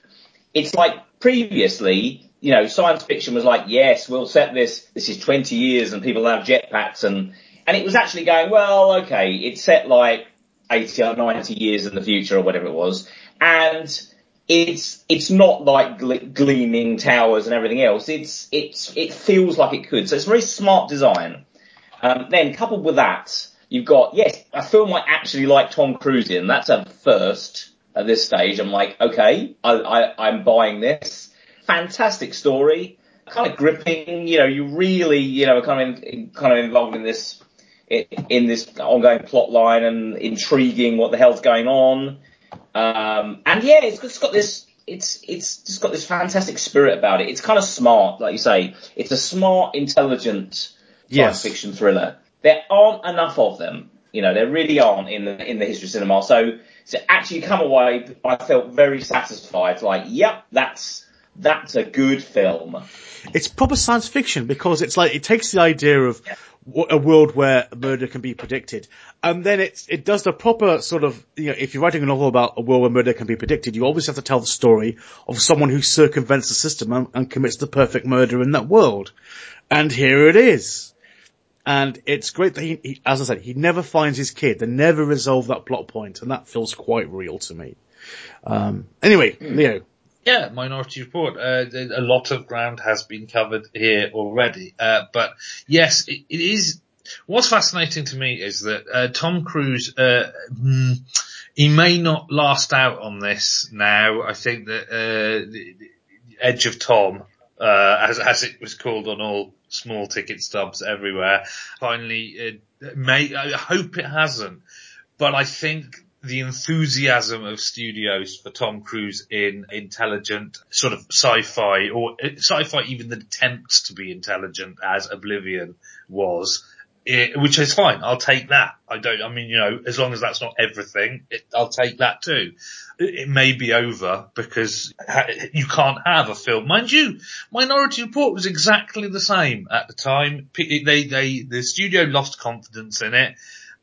It's like previously, you know, science fiction was like, yes, we'll set this, this is 20 years and people have jetpacks and, and it was actually going, well, okay, it's set like 80 or 90 years in the future or whatever it was. And it's it's not like gleaming towers and everything else. It's it's it feels like it could. So it's very smart design. Um, then coupled with that, you've got yes, a film I actually like Tom Cruise in. That's a first at this stage. I'm like, okay, I, I I'm buying this. Fantastic story, kind of gripping. You know, you really you know kind of in, kind of involved in this in this ongoing plot line and intriguing what the hell's going on. Um, and yeah, it's, it's got this. It's it's just got this fantastic spirit about it. It's kind of smart, like you say. It's a smart, intelligent science Yes. fiction thriller. There aren't enough of them. You know, there really aren't in the in the history of cinema. So to actually come away, I felt very satisfied. Like, yep, that's that's a good film. It's proper science fiction because it's like it takes the idea of a world where murder can be predicted, and then it's it does the proper sort of you know if you're writing a novel about a world where murder can be predicted, you always have to tell the story of someone who circumvents the system and, and commits the perfect murder in that world, and here it is. And it's great that he, he, as I said, he never finds his kid. They never resolve that plot point, and that feels quite real to me. Um, anyway, Leo, Yeah, Minority Report. Uh, a lot of ground has been covered here already. Uh, but yes, it, it is. What's fascinating to me is that uh, Tom Cruise, uh, mm, he may not last out on this now. I think that uh, the, the Edge of Tom, uh, as as it was called on all small ticket stubs everywhere, finally may. I hope it hasn't, but I think the enthusiasm of studios for Tom Cruise in intelligent sort of sci-fi or uh, sci-fi even the attempts to be intelligent as Oblivion was, it, which is fine. I'll take that. I don't, I mean, you know, as long as that's not everything, it, I'll take that too. It, it may be over because you can't have a film. Mind you, Minority Report was exactly the same at the time. They, they, the studio lost confidence in it.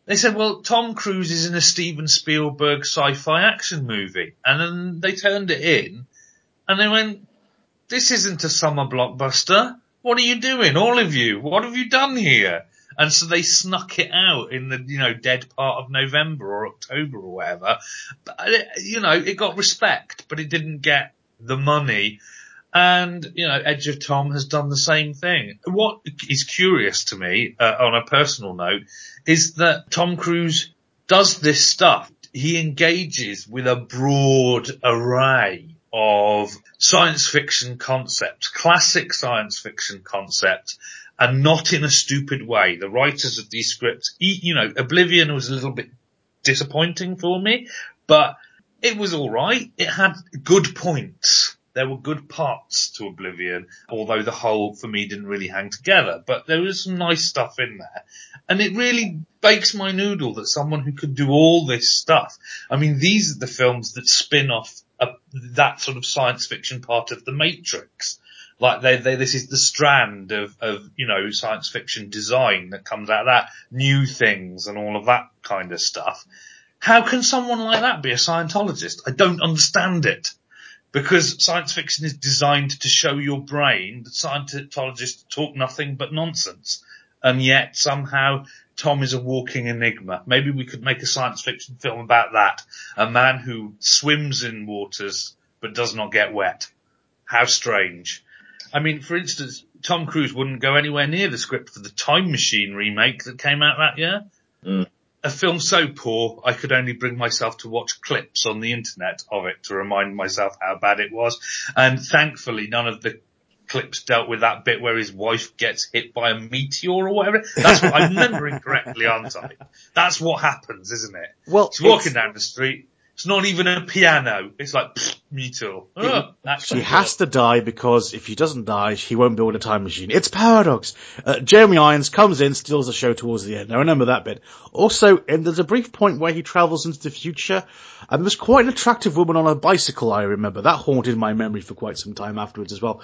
They said, well, Tom Cruise is in a Steven Spielberg sci-fi action movie. And then they turned it in and they went, this isn't a summer blockbuster. What are you doing? All of you. What have you done here? And so they snuck it out in the, you know, dead part of November or October or whatever. But, you know, it got respect, but it didn't get the money. And, you know, Edge of Tom has done the same thing. What is curious to me, uh, on a personal note, is that Tom Cruise does this stuff. He engages with a broad array of science fiction concepts, classic science fiction concepts, and not in a stupid way. The writers of these scripts, you know, Oblivion was a little bit disappointing for me, but it was alright. It had good points. There were good parts to Oblivion, although the whole for me didn't really hang together, but there was some nice stuff in there. And it really bakes my noodle that someone who could do all this stuff. I mean, these are the films that spin off a, that sort of science fiction part of the Matrix. Like they, they, this is the strand of, of, you know, science fiction design that comes out of that, new things and all of that kind of stuff. How can someone like that be a Scientologist? I don't understand it. Because science fiction is designed to show your brain that Scientologists talk nothing but nonsense. And yet somehow Tom is a walking enigma. Maybe we could make a science fiction film about that. A man who swims in waters but does not get wet. How strange. I mean, for instance, Tom Cruise wouldn't go anywhere near the script for the Time Machine remake that came out that year. Mm. A film so poor, I could only bring myself to watch clips on the internet of it to remind myself how bad it was. And thankfully, none of the clips dealt with that bit where his wife gets hit by a meteor or whatever. That's what I'm remembering correctly, aren't I? That's what happens, isn't it? well, She's walking down the street. It's not even a piano. It's like pfft, meteor. Oh, that's She has to die because if she doesn't die, he won't build a time machine. It's paradox. Uh, Jeremy Irons comes in, steals the show towards the end. I remember that bit. Also, and there's a brief point where he travels into the future, and there's quite an attractive woman on a bicycle. I remember that haunted my memory for quite some time afterwards as well.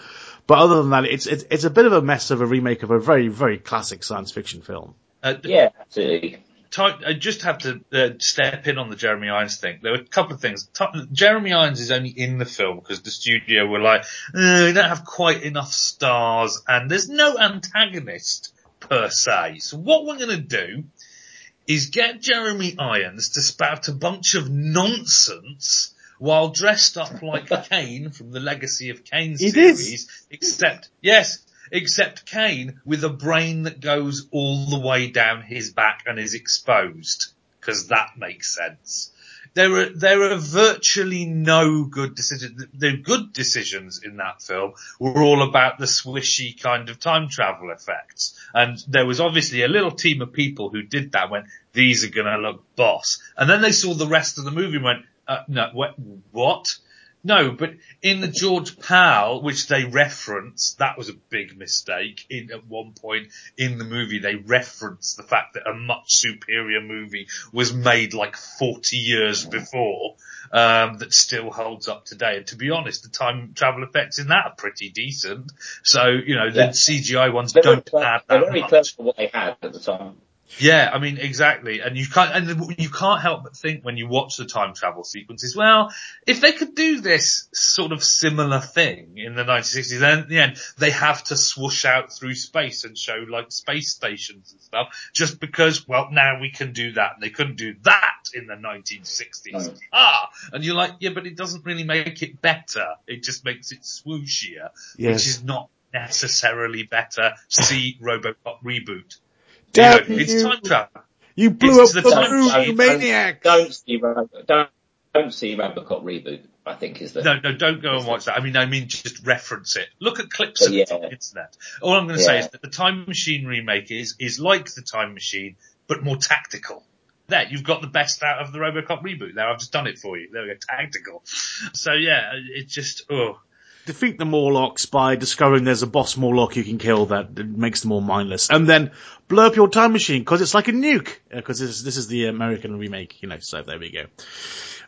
But other than that, it's it's, it's a bit of a mess of a remake of a very very classic science fiction film. Uh, Yeah, absolutely. Ty- I just have to uh, step in on the Jeremy Irons thing. There were a couple of things. Ty- Jeremy Irons is only in the film because the studio were like, uh, we don't have quite enough stars and there's no antagonist per se. So what we're going to do is get Jeremy Irons to spout a bunch of nonsense while dressed up like Kain from the Legacy of Kain series, except, yes, except Kain with a brain that goes all the way down his back and is exposed. Cause that makes sense. There are, there are virtually no good decisions. The good decisions in that film were all about the swishy kind of time travel effects. And there was obviously a little team of people who did that went, these are gonna look boss. And then they saw the rest of the movie and went, Uh, no, what? No, but in the George Pal, which they reference, that was a big mistake. In at one point in the movie, they reference the fact that a much superior movie was made like 40 years before, um, that still holds up today. And to be honest, the time travel effects in that are pretty decent. So, you know, the Yeah. CGI ones They're don't very, add they're that very much. clever for what they had at the time. Yeah, I mean, exactly. And you can't, and you can't help but think when you watch the time travel sequences, well, if they could do this sort of similar thing in the 1960s, then in the end, they have to swoosh out through space and show like space stations and stuff, just because, well, now we can do that. And they couldn't do that in the 1960s. No. Ah! And you're like, yeah, but it doesn't really make it better. It just makes it swooshier, which is not necessarily better. See Robocop reboot. You know, it's you. time travel. You blew It's up the the time moon, machine. you maniac! Don't see don't don't see Robocop reboot. I think is the No, no, don't go and watch that. I mean, I mean, just reference it. Look at clips of it Yeah. on the internet. All I'm going to say is that the Time Machine remake is is like the Time Machine, but more tactical. There, you've got the best out of the RoboCop reboot. There, I've just done it for you. There we go, tactical. So yeah, it just oh, Defeat the Morlocks by discovering there's a boss Morlock you can kill that makes them all mindless. And then blow up your time machine because it's like a nuke. Uh, because this, is- this is the American remake, you know, so there we go.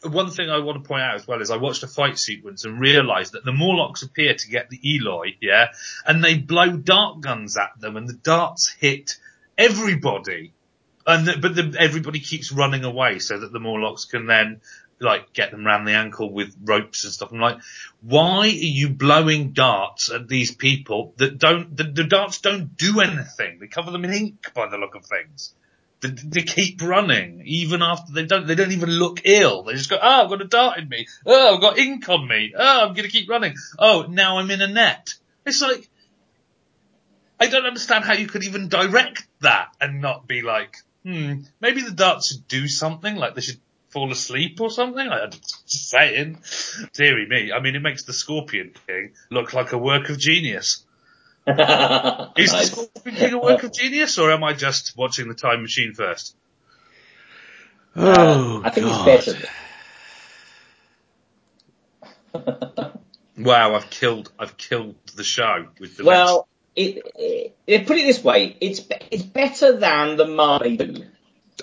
one thing I want to point out as well is I watched a fight sequence and realised that the Morlocks appear to get the Eloi, yeah, and they blow dart guns at them, and the darts hit everybody, and the, but the, everybody keeps running away so that the Morlocks can then like get them round the ankle with ropes and stuff. I'm like, why are you blowing darts at these people that don't? The, the darts don't do anything. They cover them in ink by the look of things. They, they keep running even after they don't. They don't even look ill. They just go, "Oh, I've got a dart in me. Oh, I've got ink on me. Oh, I'm going to keep running. Oh, now I'm in a net." It's like I don't understand how you could even direct that and not be like, "Hmm, maybe the darts should do something. Like they should fall asleep or something." I'm just saying. Deary me. I mean, it makes the Scorpion King look like a work of genius. Is Nice. the Scorpion King a work of genius, or am I just watching the Time Machine first? Oh, uh, I think God. it's better. Wow, I've killed, I've killed the show with the well, it, it, it- put it this way, it's it's better than the Mummy. two.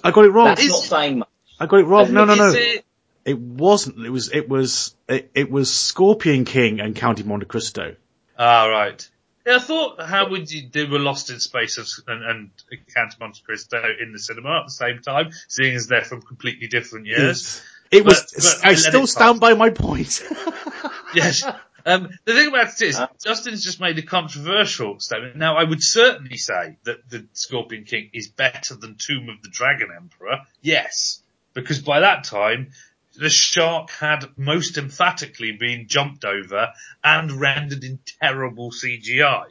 I got it wrong. That's Is- not saying much. I got it wrong. No, no, no. It- It wasn't. It was, it was, it, it was Scorpion King and County Monte Cristo. Ah, right. Yeah, I thought how would you they were Lost in Space as- and, and Count of Monte Cristo in the cinema at the same time, seeing as they're from completely different years. It was, But- but I I still stand by my point. Yes. Um, the thing about it is, Justin's just made a controversial statement. Now, I would certainly say that the Scorpion King is better than Tomb of the Dragon Emperor. Yes. Because by that time, the shark had most emphatically been jumped over and rendered in terrible CGI.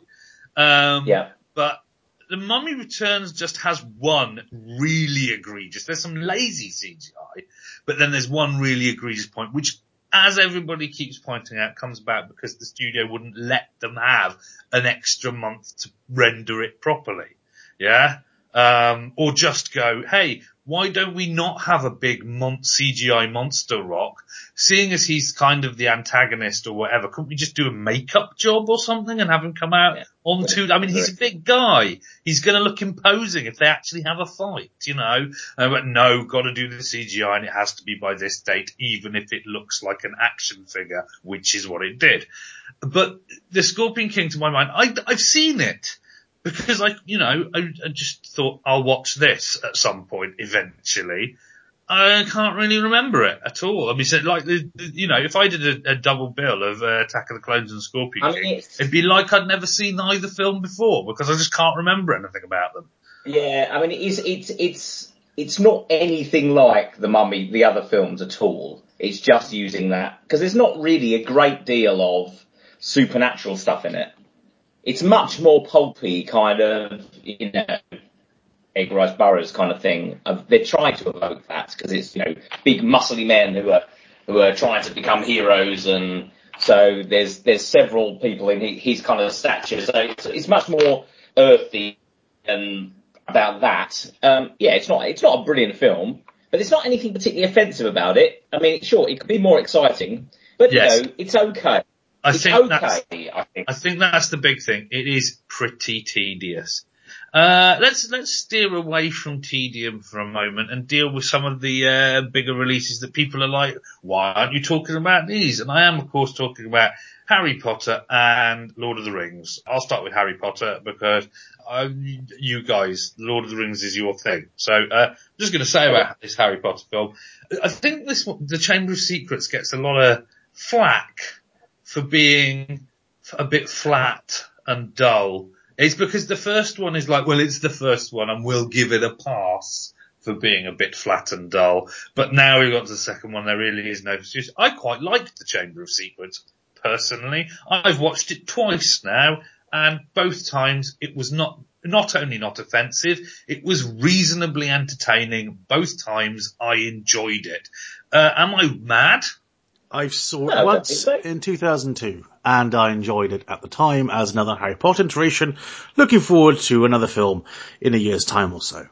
Um, Yeah. but the Mummy Returns just has one really egregious. There's some lazy CGI, but then there's one really egregious point, which, as everybody keeps pointing out, comes about because the studio wouldn't let them have an extra month to render it properly. Yeah. Um, or just go, hey, why don't we not have a big mon- CGI monster rock? Seeing as he's kind of the antagonist or whatever, couldn't we just do a makeup job or something and have him come out Yeah. on two? I mean, he's a big guy. He's going to look imposing if they actually have a fight, you know. Uh, but no, got to do the CGI and it has to be by this date, even if it looks like an action figure, which is what it did. But the Scorpion King, to my mind, I, I've seen it because I, you know, I, I just thought I'll watch this at some point eventually. I can't really remember it at all. I mean, so like, the, the- you know, if I did a, a double bill of uh, Attack of the Clones and Scorpion I mean, it'd be like I'd never seen either film before because I just can't remember anything about them. yeah, I mean, it is, it's, it's, it's not anything like the Mummy, the other films at all. It's just using that, because there's not really a great deal of supernatural stuff in it. It's much more pulpy kind of, you know, Edgar Rice Burroughs kind of thing. They're trying to evoke that because it's you know big muscly men who are who are trying to become heroes, and so there's there's several people in his, his kind of stature. So it's, it's much more earthy and about that. Um, yeah, it's not it's not a brilliant film, but there's not anything particularly offensive about it. I mean, sure, it could be more exciting, but Yes. you know, it's okay. I it's think that's I think. I think that's the big thing. It is pretty tedious. Uh, let's let's steer away from tedium for a moment and deal with some of the uh, bigger releases that people are like, why aren't you talking about these? And I am, of course, talking about Harry Potter and Lord of the Rings. I'll start with Harry Potter because uh, you guys, Lord of the Rings is your thing. So uh, I'm just going to say about this Harry Potter film. I think this the Chamber of Secrets gets a lot of flack for being a bit flat and dull. It's because the first one is like, well, it's the first one and we'll give it a pass for being a bit flat and dull. But now we've got to the second one, there really is no excuse. I quite like the Chamber of Secrets, personally. I've watched it twice now and both times it was not, not only not offensive, it was reasonably entertaining. Both times I enjoyed it. Uh, am I mad? I saw No, it once so. in 2002 and I enjoyed it at the time as another Harry Potter iteration. Looking forward to another film in a year's time or so.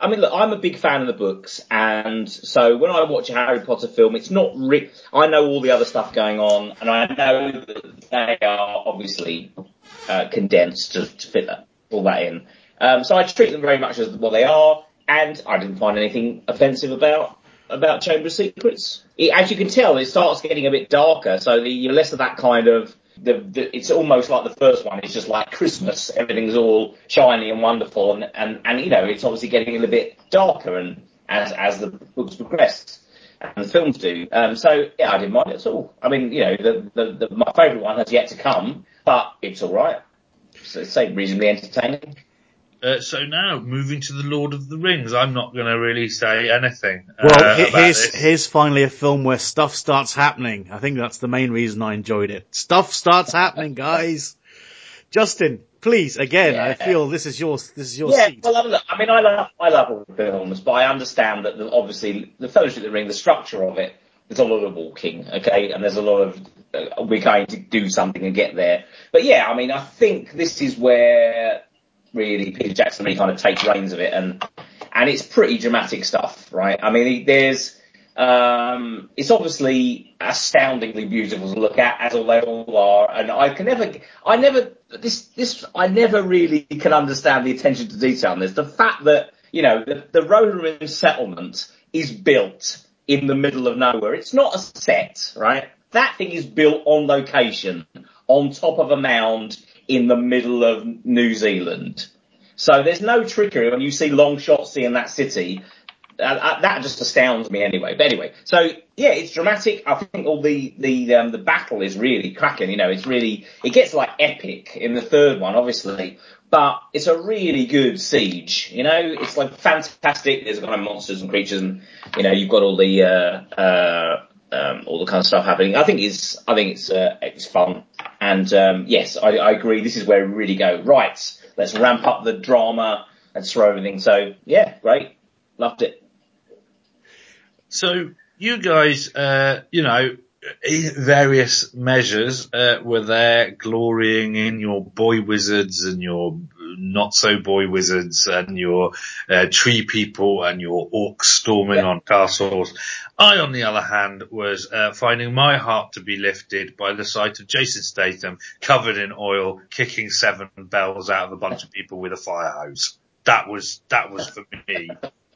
I mean, look, I'm a big fan of the books, and so when I watch a Harry Potter film, it's not re- I know all the other stuff going on, and I know that they are obviously uh, condensed to, to fit that, all that in. Um, so I treat them very much as what they are, and I didn't find anything offensive about about Chamber of Secrets. It, as you can tell, it starts getting a bit darker, so the, you're less of that kind of. The, the, it's almost like the first one. It's just like Christmas. Everything's all shiny and wonderful, and, and, and you know, it's obviously getting a little bit darker, and as as the books progress and the films do. Um, so yeah, I didn't mind it at all. I mean, you know, the, the, the my favourite one has yet to come, but it's all right. So say reasonably entertaining. Uh, so now, moving to the Lord of the Rings, I'm not going to really say anything. Well, uh, he- about here's, this. here's finally a film where stuff starts happening. I think that's the main reason I enjoyed it. Stuff starts happening, guys. Justin, please, again, I feel this is yours. this is your Yeah, seat. well, I, look, I mean, I love I love all the films, but I understand that the, obviously the Fellowship of the Ring, the structure of it, there's a lot of walking, okay, and there's a lot of uh, we're going to do something and get there. But yeah, I mean, I think this is where really Peter Jackson really kind of takes reins of it, and and it's pretty dramatic stuff, right? I mean, there's um, it's obviously astoundingly beautiful to look at, as all they all are, and I can never, I never, this, this, I never really can understand the attention to detail on this. The fact that, you know, the, the Rohirrim settlement is built in the middle of nowhere. It's not a set, right? That thing is built on location, on top of a mound in the middle of New Zealand. So there's no trickery when you see long shots seeing that city. Uh, uh, that just astounds me anyway. But anyway, so yeah, it's dramatic. I think all the the um, the battle is really cracking. You know, it's really it gets like epic in the third one, obviously, but it's a really good siege. You know, it's like fantastic. There's kind of monsters and creatures, and you know, you've got all the uh, uh, um, all the kind of stuff happening. I think it's I think it's uh, it's fun, and um, yes, I, I agree. This is where we really go. Right, let's ramp up the drama and throw everything. So yeah, great, loved it. So you guys, uh, you know, various measures, uh, were there glorying in your boy wizards and your not so boy wizards and your uh, tree people and your orcs storming Yeah. on castles. I, on the other hand, was uh, finding my heart to be lifted by the sight of Jason Statham covered in oil, kicking seven bells out of a bunch of people with a fire hose. That was that was for me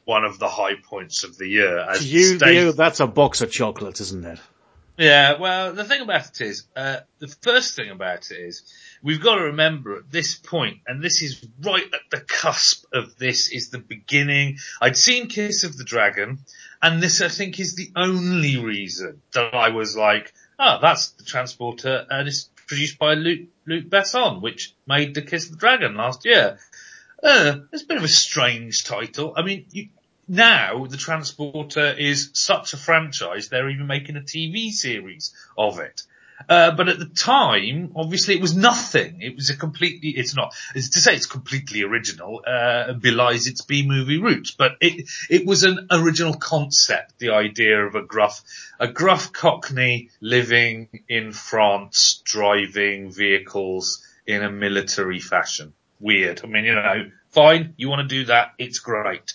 one of the high points of the year. As you, Statham- Leo, that's a box of chocolates, isn't it? yeah, well, the thing about it is, uh, the first thing about it is, we've got to remember at this point, and this is right at the cusp of this, is the beginning. I'd seen Kiss of the Dragon, and this I think is the only reason that I was like, oh, that's the transporter, and it's produced by Luc, Luc Besson, which made the Kiss of the Dragon last year. Uh, it's a bit of a strange title. I mean, you, now the Transporter is such a franchise, they're even making a TV series of it. Uh, but at the time, obviously it was nothing. It was a completely, it's not, it's to say it's completely original, uh, belies its B-movie roots, but it, it was an original concept, the idea of a gruff, a gruff cockney living in France, driving vehicles in a military fashion. Weird. I mean, you know, fine, you want to do that, it's great.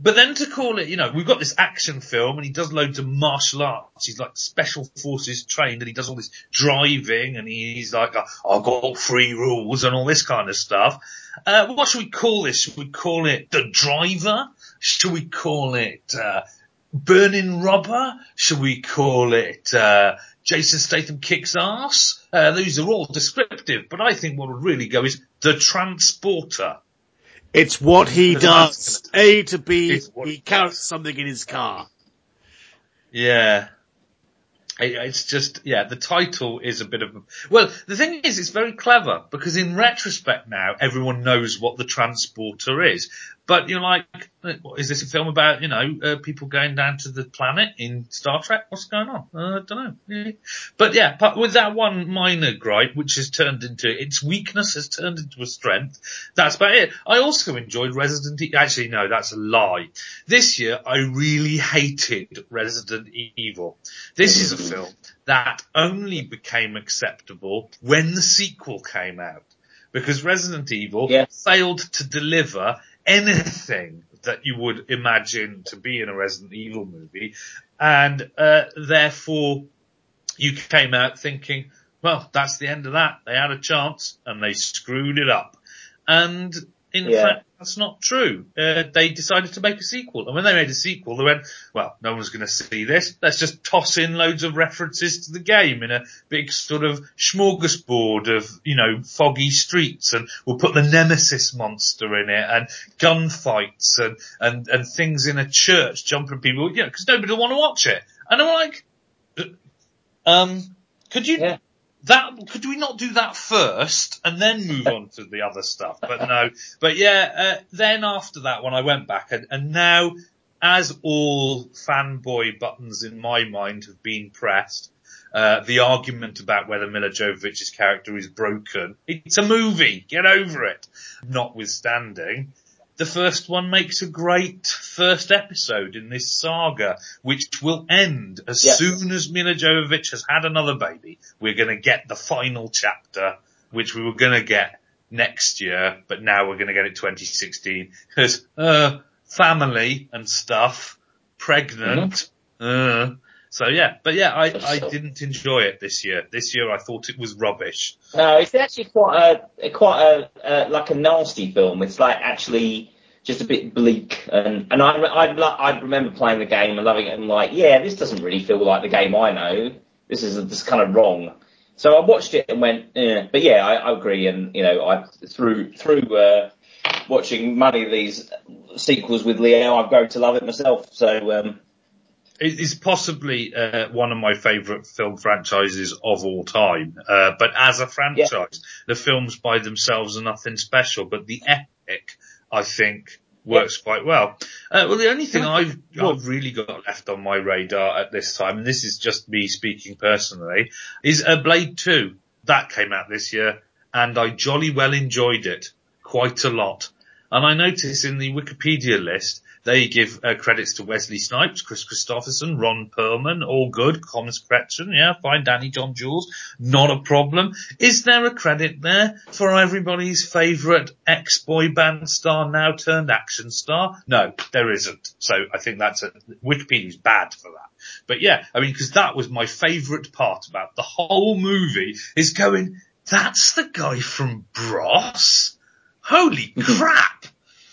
But then to call it, you know, we've got this action film and he does loads of martial arts. He's like special forces trained and he does all this driving and he's like, I've got three rules and all this kind of stuff. Uh, what should we call this? Should we call it The Driver? Should we call it, uh, Burning Rubber? Should we call it, uh, Jason Statham Kicks Ass? Uh, these are all descriptive, but I think what would really go is The Transporter. It's what he does. A to B, he counts something in his car. Yeah. It- It's just, yeah, the title is a bit of a, well, the thing is, it's very clever because in retrospect now, everyone knows what the transporter is. But you're like, what, is this a film about, you know, uh, people going down to the planet in Star Trek? What's going on? Uh, I don't know. But yeah, but with that one minor gripe, which has turned into, its weakness has turned into a strength, that's about it. I also enjoyed Resident Evil, actually no, that's a lie. This year, I really hated Resident Evil. This is a film that only became acceptable when the sequel came out. Because Resident Evil Yeah. failed to deliver anything that you would imagine to be in a Resident Evil movie. And, uh, therefore you came out thinking, well, that's the end of that. They had a chance and they screwed it up. And in Yeah. fact, that's not true. Uh, they decided to make a sequel. And when they made a sequel, they went, well, no one's going to see this. Let's just toss in loads of references to the game in a big sort of smorgasbord of, you know, foggy streets and we'll put the nemesis monster in it and gunfights and, and, and things in a church jumping people, you know, cause nobody will want to watch it. And I'm like, um, could you, Yeah. That, could we not do that first and then move on to the other stuff? But no, but yeah, uh, then after that one I went back and, and now as all fanboy buttons in my mind have been pressed, uh, the argument about whether Milla Jovovich's character is broken. It's a movie. Get over it. Notwithstanding, the first one makes a great first episode in this saga, which will end as Yeah. soon as Milla Jovovich has had another baby. We're going to get the final chapter, which we were going to get next year, but now we're going to get it 2016 because uh, family and stuff, pregnant. Uh, so yeah, but yeah, I, I didn't enjoy it this year. This year I thought it was rubbish. No, it's actually quite a quite a uh, like a nasty film. It's like actually just a bit bleak, and and I I I remember playing the game and loving it, and like yeah, this doesn't really feel like the game I know. This is this is kind of wrong. So I watched it and went, eh. but yeah, I, I agree, and you know, I through through uh, watching many of these sequels with Leo, I've grown to love it myself. So um, It is possibly uh, one of my favourite film franchises of all time. Uh, but as a franchise, the films by themselves are nothing special. But the epic, I think, works quite well. Uh, well, the only thing I've, I've really got left on my radar at this time, and this is just me speaking personally, is uh, Blade 2. That came out this year, and I jolly well enjoyed it quite a lot. And I notice in the Wikipedia list, they give uh, credits to Wesley Snipes, Kris Kristofferson, Ron Perlman, all good. Thomas Kretschmann, yeah, fine. Danny John Jules, not a problem. Is there a credit there for everybody's favourite ex-boy band star now turned action star? No, there isn't. So I think that's a, Wikipedia's bad for that. But yeah, I mean, cause that was my favourite part about the whole movie is going, that's the guy from Bros? Holy crap!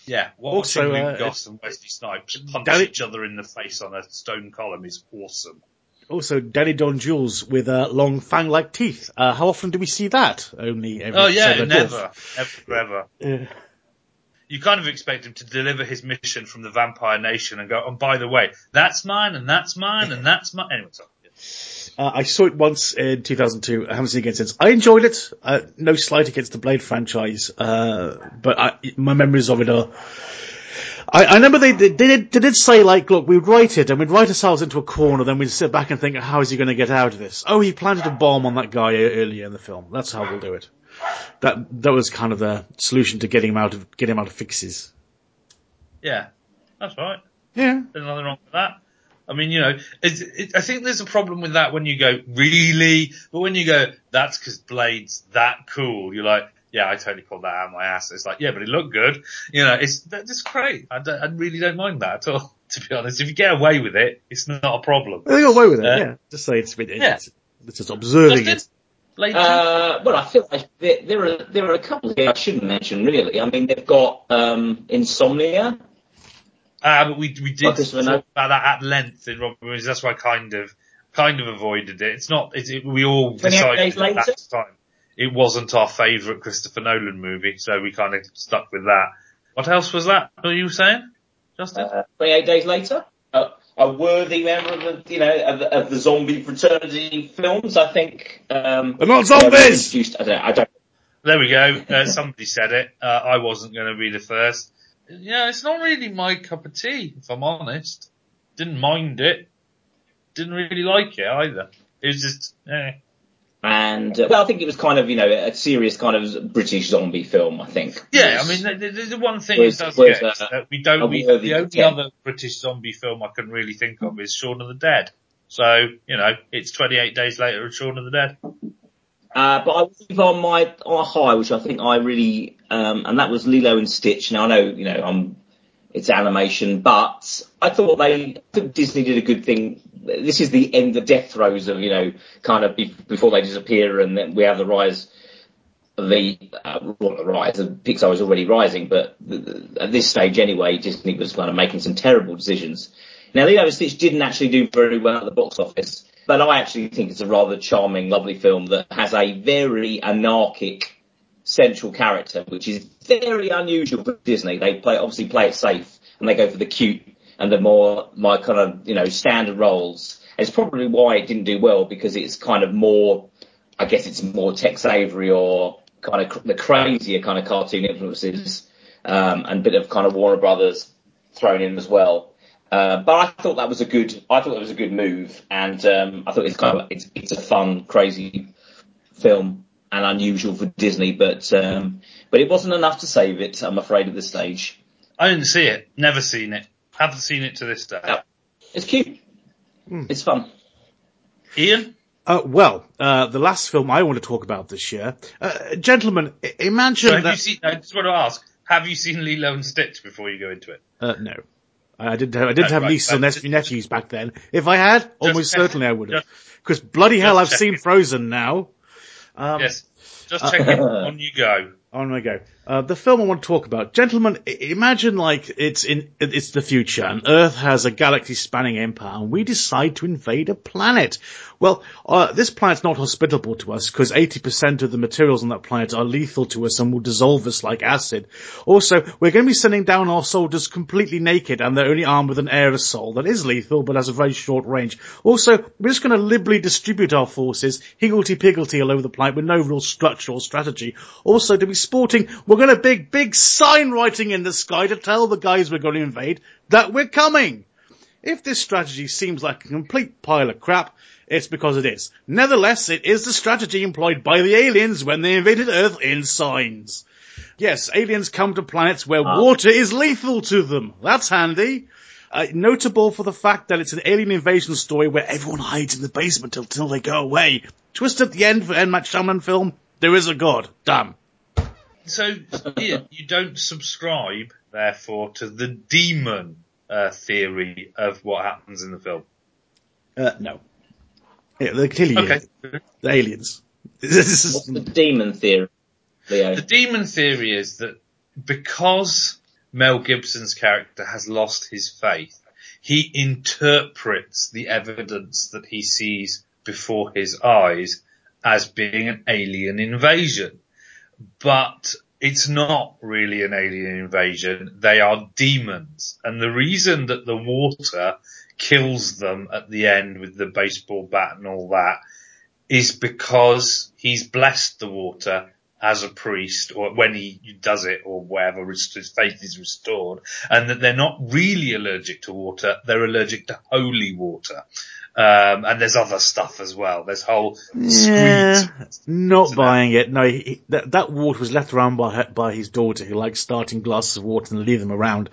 Yeah, watching Also, Luke uh, Goss and Wesley Snipes punch Danny- each other in the face on a stone column is awesome. Also, Danny John Jules with uh, long fang-like teeth. Uh, how often do we see that? Only every Oh yeah, never, ever, ever. Yeah. You kind of expect him to deliver his mission from the Vampire Nation and go, and by the way, that's mine and that's mine and that's mine. Anyway, sorry. Uh, I saw it once in 2002. I haven't seen it again since. I enjoyed it. Uh, no slight against the Blade franchise, uh, but I, my memories of it are. I, I remember they, they, they, did, they did say like, look, we'd write it and we'd write ourselves into a corner, then we'd sit back and think, how is he going to get out of this? Oh, he planted a bomb on that guy earlier in the film. That's how we'll do it. That that was kind of the solution to getting him out of getting him out of fixes. Yeah, that's right. Yeah. There's nothing wrong with that. I mean, you know, it's, it, I think there's a problem with that when you go, really? But when you go, that's because Blade's that cool, you're like, yeah, I totally pulled that out of my ass. It's like, yeah, but it looked good. You know, it's, that's great. I, don't, I really don't mind that at all, to be honest. If you get away with it, it's not a problem. They got away with it, Uh, yeah. Just say it's been, yeah. it's, it's just observing Justin? it. Later? Uh, well, I feel like there, there are there are a couple here I shouldn't mention really. I mean, they've got um, Insomnia. Ah, but we we did Christopher talk Nolan. about that at length in Robin Williams. That's why I kind of kind of avoided it. It's not. It's, it, we all decided at that Later? time it wasn't our favourite Christopher Nolan movie, so we kind of stuck with that. What else was that? What you were saying, Justin? Uh, 28 Days Later. Uh, a worthy member of the you know of the, of the zombie fraternity films. I think. Um, They're not zombies! I don't. I don't there we go. Uh, somebody said it. Uh, I wasn't going to be the first. Yeah, it's not really my cup of tea, if I'm honest. Didn't mind it. Didn't really like it either. It was just, eh. and uh, well, I think it was kind of you know a serious kind of British zombie film. I think. Yeah, Was- I mean, the, the, the one thing was- it does was, get is uh, that we don't. We, the only attempt. other British zombie film I can really think of is Shaun of the Dead. So you know, it's 28 days later of Shaun of the Dead. Uh, but I was on my on a high, which I think I really, um, and that was Lilo and Stitch. Now I know, you know, um, it's animation, but I thought they, I think Disney did a good thing. This is the end, the death throes of, you know, kind of be, before they disappear, and then we have the rise the, uh, not the rise. The Pixar was already rising, but the, the, at this stage anyway, Disney was kind of making some terrible decisions. Now, Lilo and Stitch didn't actually do very well at the box office, but I actually think it's a rather charming, lovely film that has a very anarchic central character, which is very unusual for Disney. They play, obviously play it safe and they go for the cute and the more, my kind of, you know, standard roles. It's probably why it didn't do well because it's kind of more, I guess it's more Tex Avery or kind of cr- the crazier kind of cartoon influences, um, and a bit of kind of Warner Brothers thrown in as well. Uh, but I thought that was a good, I thought it was a good move, and um, I thought it's kind of it's it's a fun, crazy film and unusual for Disney, but um, but it wasn't enough to save it. I'm afraid at this stage. I didn't see it. Never seen it. Haven't seen it to this day. Yeah. It's cute. It's fun. Ian? Uh, well, uh, the last film I want to talk about this year, uh, gentlemen, imagine So have that. you seen, I just want to ask, have you seen Lilo and Stitch before you go into it? Uh, no. I didn't have, I didn't No, have right, nieces or but- nephews back then. If I had, almost check- certainly I would have. Because bloody hell, I've just seen checking. Frozen now. Um, yes. Just check it. On you go. On we go. Uh, the film I want to talk about, gentlemen. Imagine like it's in it's the future, and Earth has a galaxy-spanning empire, and we decide to invade a planet. Well, uh, this planet's not hospitable to us because 80% of the materials on that planet are lethal to us and will dissolve us like acid. Also, we're going to be sending down our soldiers completely naked, and they're only armed with an aerosol that is lethal but has a very short range. Also, we're just going to liberally distribute our forces, higgledy-piggledy all over the planet with no real structure or strategy. Also, to be sporting, we're going to big, big sign writing in the sky to tell the guys we're going to invade that we're coming. If this strategy seems like a complete pile of crap, it's because it is. Nevertheless, it is the strategy employed by the aliens when they invaded Earth in signs. Yes, aliens come to planets where water is lethal to them. That's handy. Uh, notable for the fact that it's an alien invasion story where everyone hides in the basement until they go away. Twist at the end for M. Night Shyamalan film, there is a god. Damn. So, Ian, you don't subscribe, therefore, to the demon uh, theory of what happens in the film. Uh, no. Yeah, they're clearly Okay. the aliens. This is- What's the demon theory, Leo? The demon theory is that because Mel Gibson's character has lost his faith, he interprets the evidence that he sees before his eyes as being an alien invasion. But it's not really an alien invasion. They are demons. And the reason that the water kills them at the end with the baseball bat and all that is because he's blessed the water as a priest or when he does it or whatever, his his faith is restored and that they're not really allergic to water. They're allergic to holy water. Um, and there's other stuff as well. There's whole Yeah, not So buying it. No, he, that, that water was left around by her- by his daughter, who likes starting glasses of water and leave them around.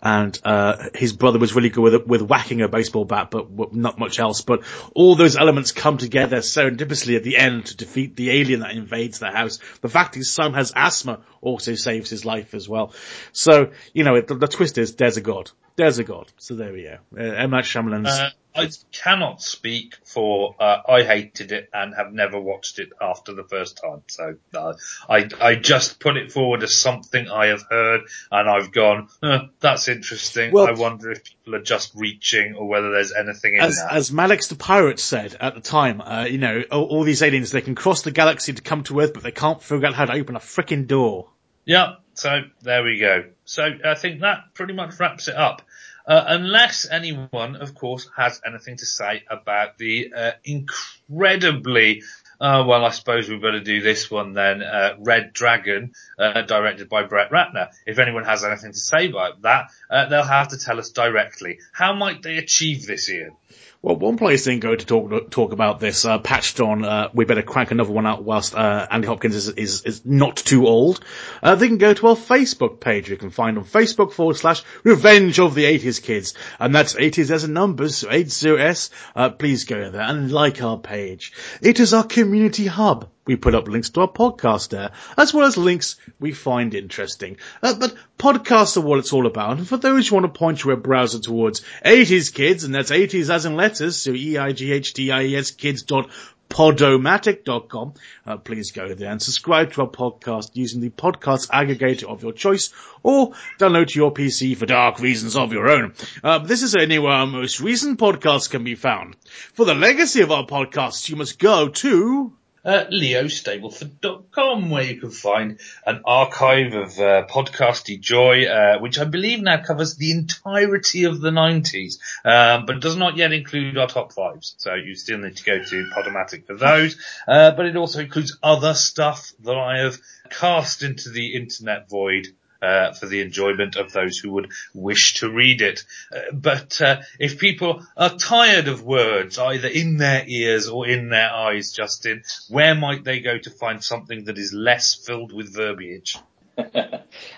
And uh, his brother was really good with with whacking a baseball bat, but w- not much else. But all those elements come together serendipitously at the end to defeat the alien that invades the house. The fact his son has asthma also saves his life as well. So, you know, the, the twist is there's a god. There's a god. So there we go. Uh, M. Night Shyamalan's Uh, I cannot speak for. Uh, I hated it and have never watched it after the first time. So uh, I I just put it forward as something I have heard and I've gone. "Huh, that's interesting. Well- I wonder if people are just reaching or whether there's anything in as, that. as Malix the pirate said at the time, uh, you know, all, all these aliens, they can cross the galaxy to come to Earth, but they can't figure out how to open a freaking door. Yeah, so there we go. So I think that pretty much wraps it up. Uh, unless anyone, of course, has anything to say about the uh, incredibly, uh, well, I suppose we've got do this one then, uh, Red Dragon, uh, directed by Brett Ratner. If anyone has anything to say about that, uh, they'll have to tell us directly. How might they achieve this, Ian? Well, one place can go to talk talk about this, uh, patched on, uh, we better crank another one out whilst, uh, Andy Hopkins is, is, is not too old. Uh, they can go to our Facebook page. You can find on Facebook forward slash Revenge of the 80s Kids. And that's 80s as a number, so 80s. Uh, please go there and like our page. It is our community hub. We put up links to our podcast there, as well as links we find interesting. Uh, but podcasts are what it's all about. And for those who want to point your web browser towards 80s kids, and that's 80s as in letters, so E-I-G-H-T-I-E-S kids dot podomatic.com. Uh, please go there and subscribe to our podcast using the podcast aggregator of your choice or download to your PC for dark reasons of your own. Uh, this is anywhere our most recent podcasts can be found. For the legacy of our podcasts, you must go to uh, leostableford.com where you can find an archive of uh, podcasty joy, uh, which I believe now covers the entirety of the 90s, um, but does not yet include our top fives. So you still need to go to Podomatic for those. Uh, but it also includes other stuff that I have cast into the internet void uh, for the enjoyment of those who would wish to read it. Uh, but uh, if people are tired of words, either in their ears or in their eyes, Justin, where might they go to find something that is less filled with verbiage? Um,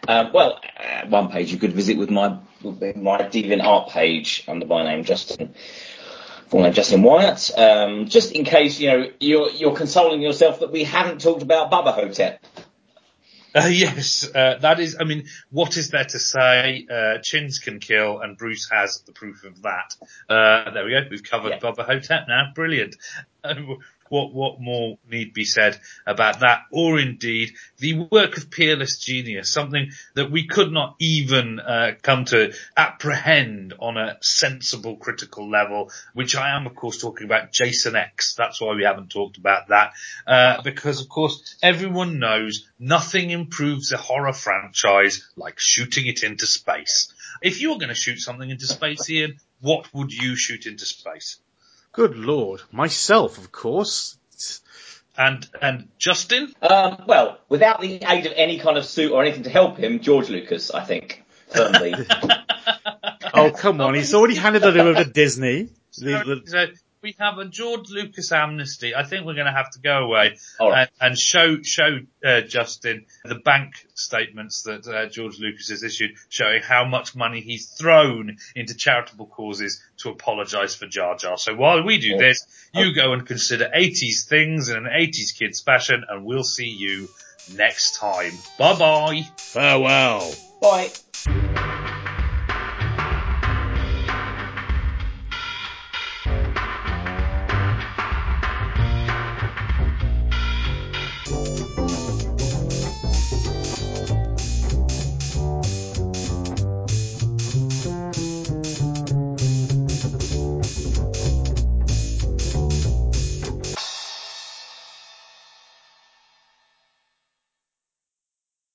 well, uh, one page you could visit with my my DeviantArt page under my name, Justin. Full name Justin Wyatt. Um, just in case you know you're you're consoling yourself that we haven't talked about Bubba Hotep. Uh, yes, uh, that is, I mean, what is there to say? Uh, chins can kill and Bruce has the proof of that. Uh, there we go. We've covered Yeah. Bubba Hotep now. Brilliant. What, what more need be said about that or indeed the work of peerless genius, something that we could not even, uh, come to apprehend on a sensible critical level, which I am of course talking about Jason X. That's why we haven't talked about that, uh, because of course everyone knows nothing improves a horror franchise like shooting it into space. If you were going to shoot something into space, Ian, what would you shoot into space? Good lord. Myself, of course. And, and Justin? Um, well, without the aid of any kind of suit or anything to help him, George Lucas, I think, firmly. Oh, come on. He's already handed it over to Disney. The- the- So we have a George Lucas amnesty. I think we're going to have to go away All right. and, and show show uh, Justin the bank statements that uh, George Lucas has issued, showing how much money he's thrown into charitable causes to apologise for Jar Jar. So while we do Yeah. this, you go and consider 80s things in an 80s kids fashion, and we'll see you next time. Bye bye. farewell. Bye.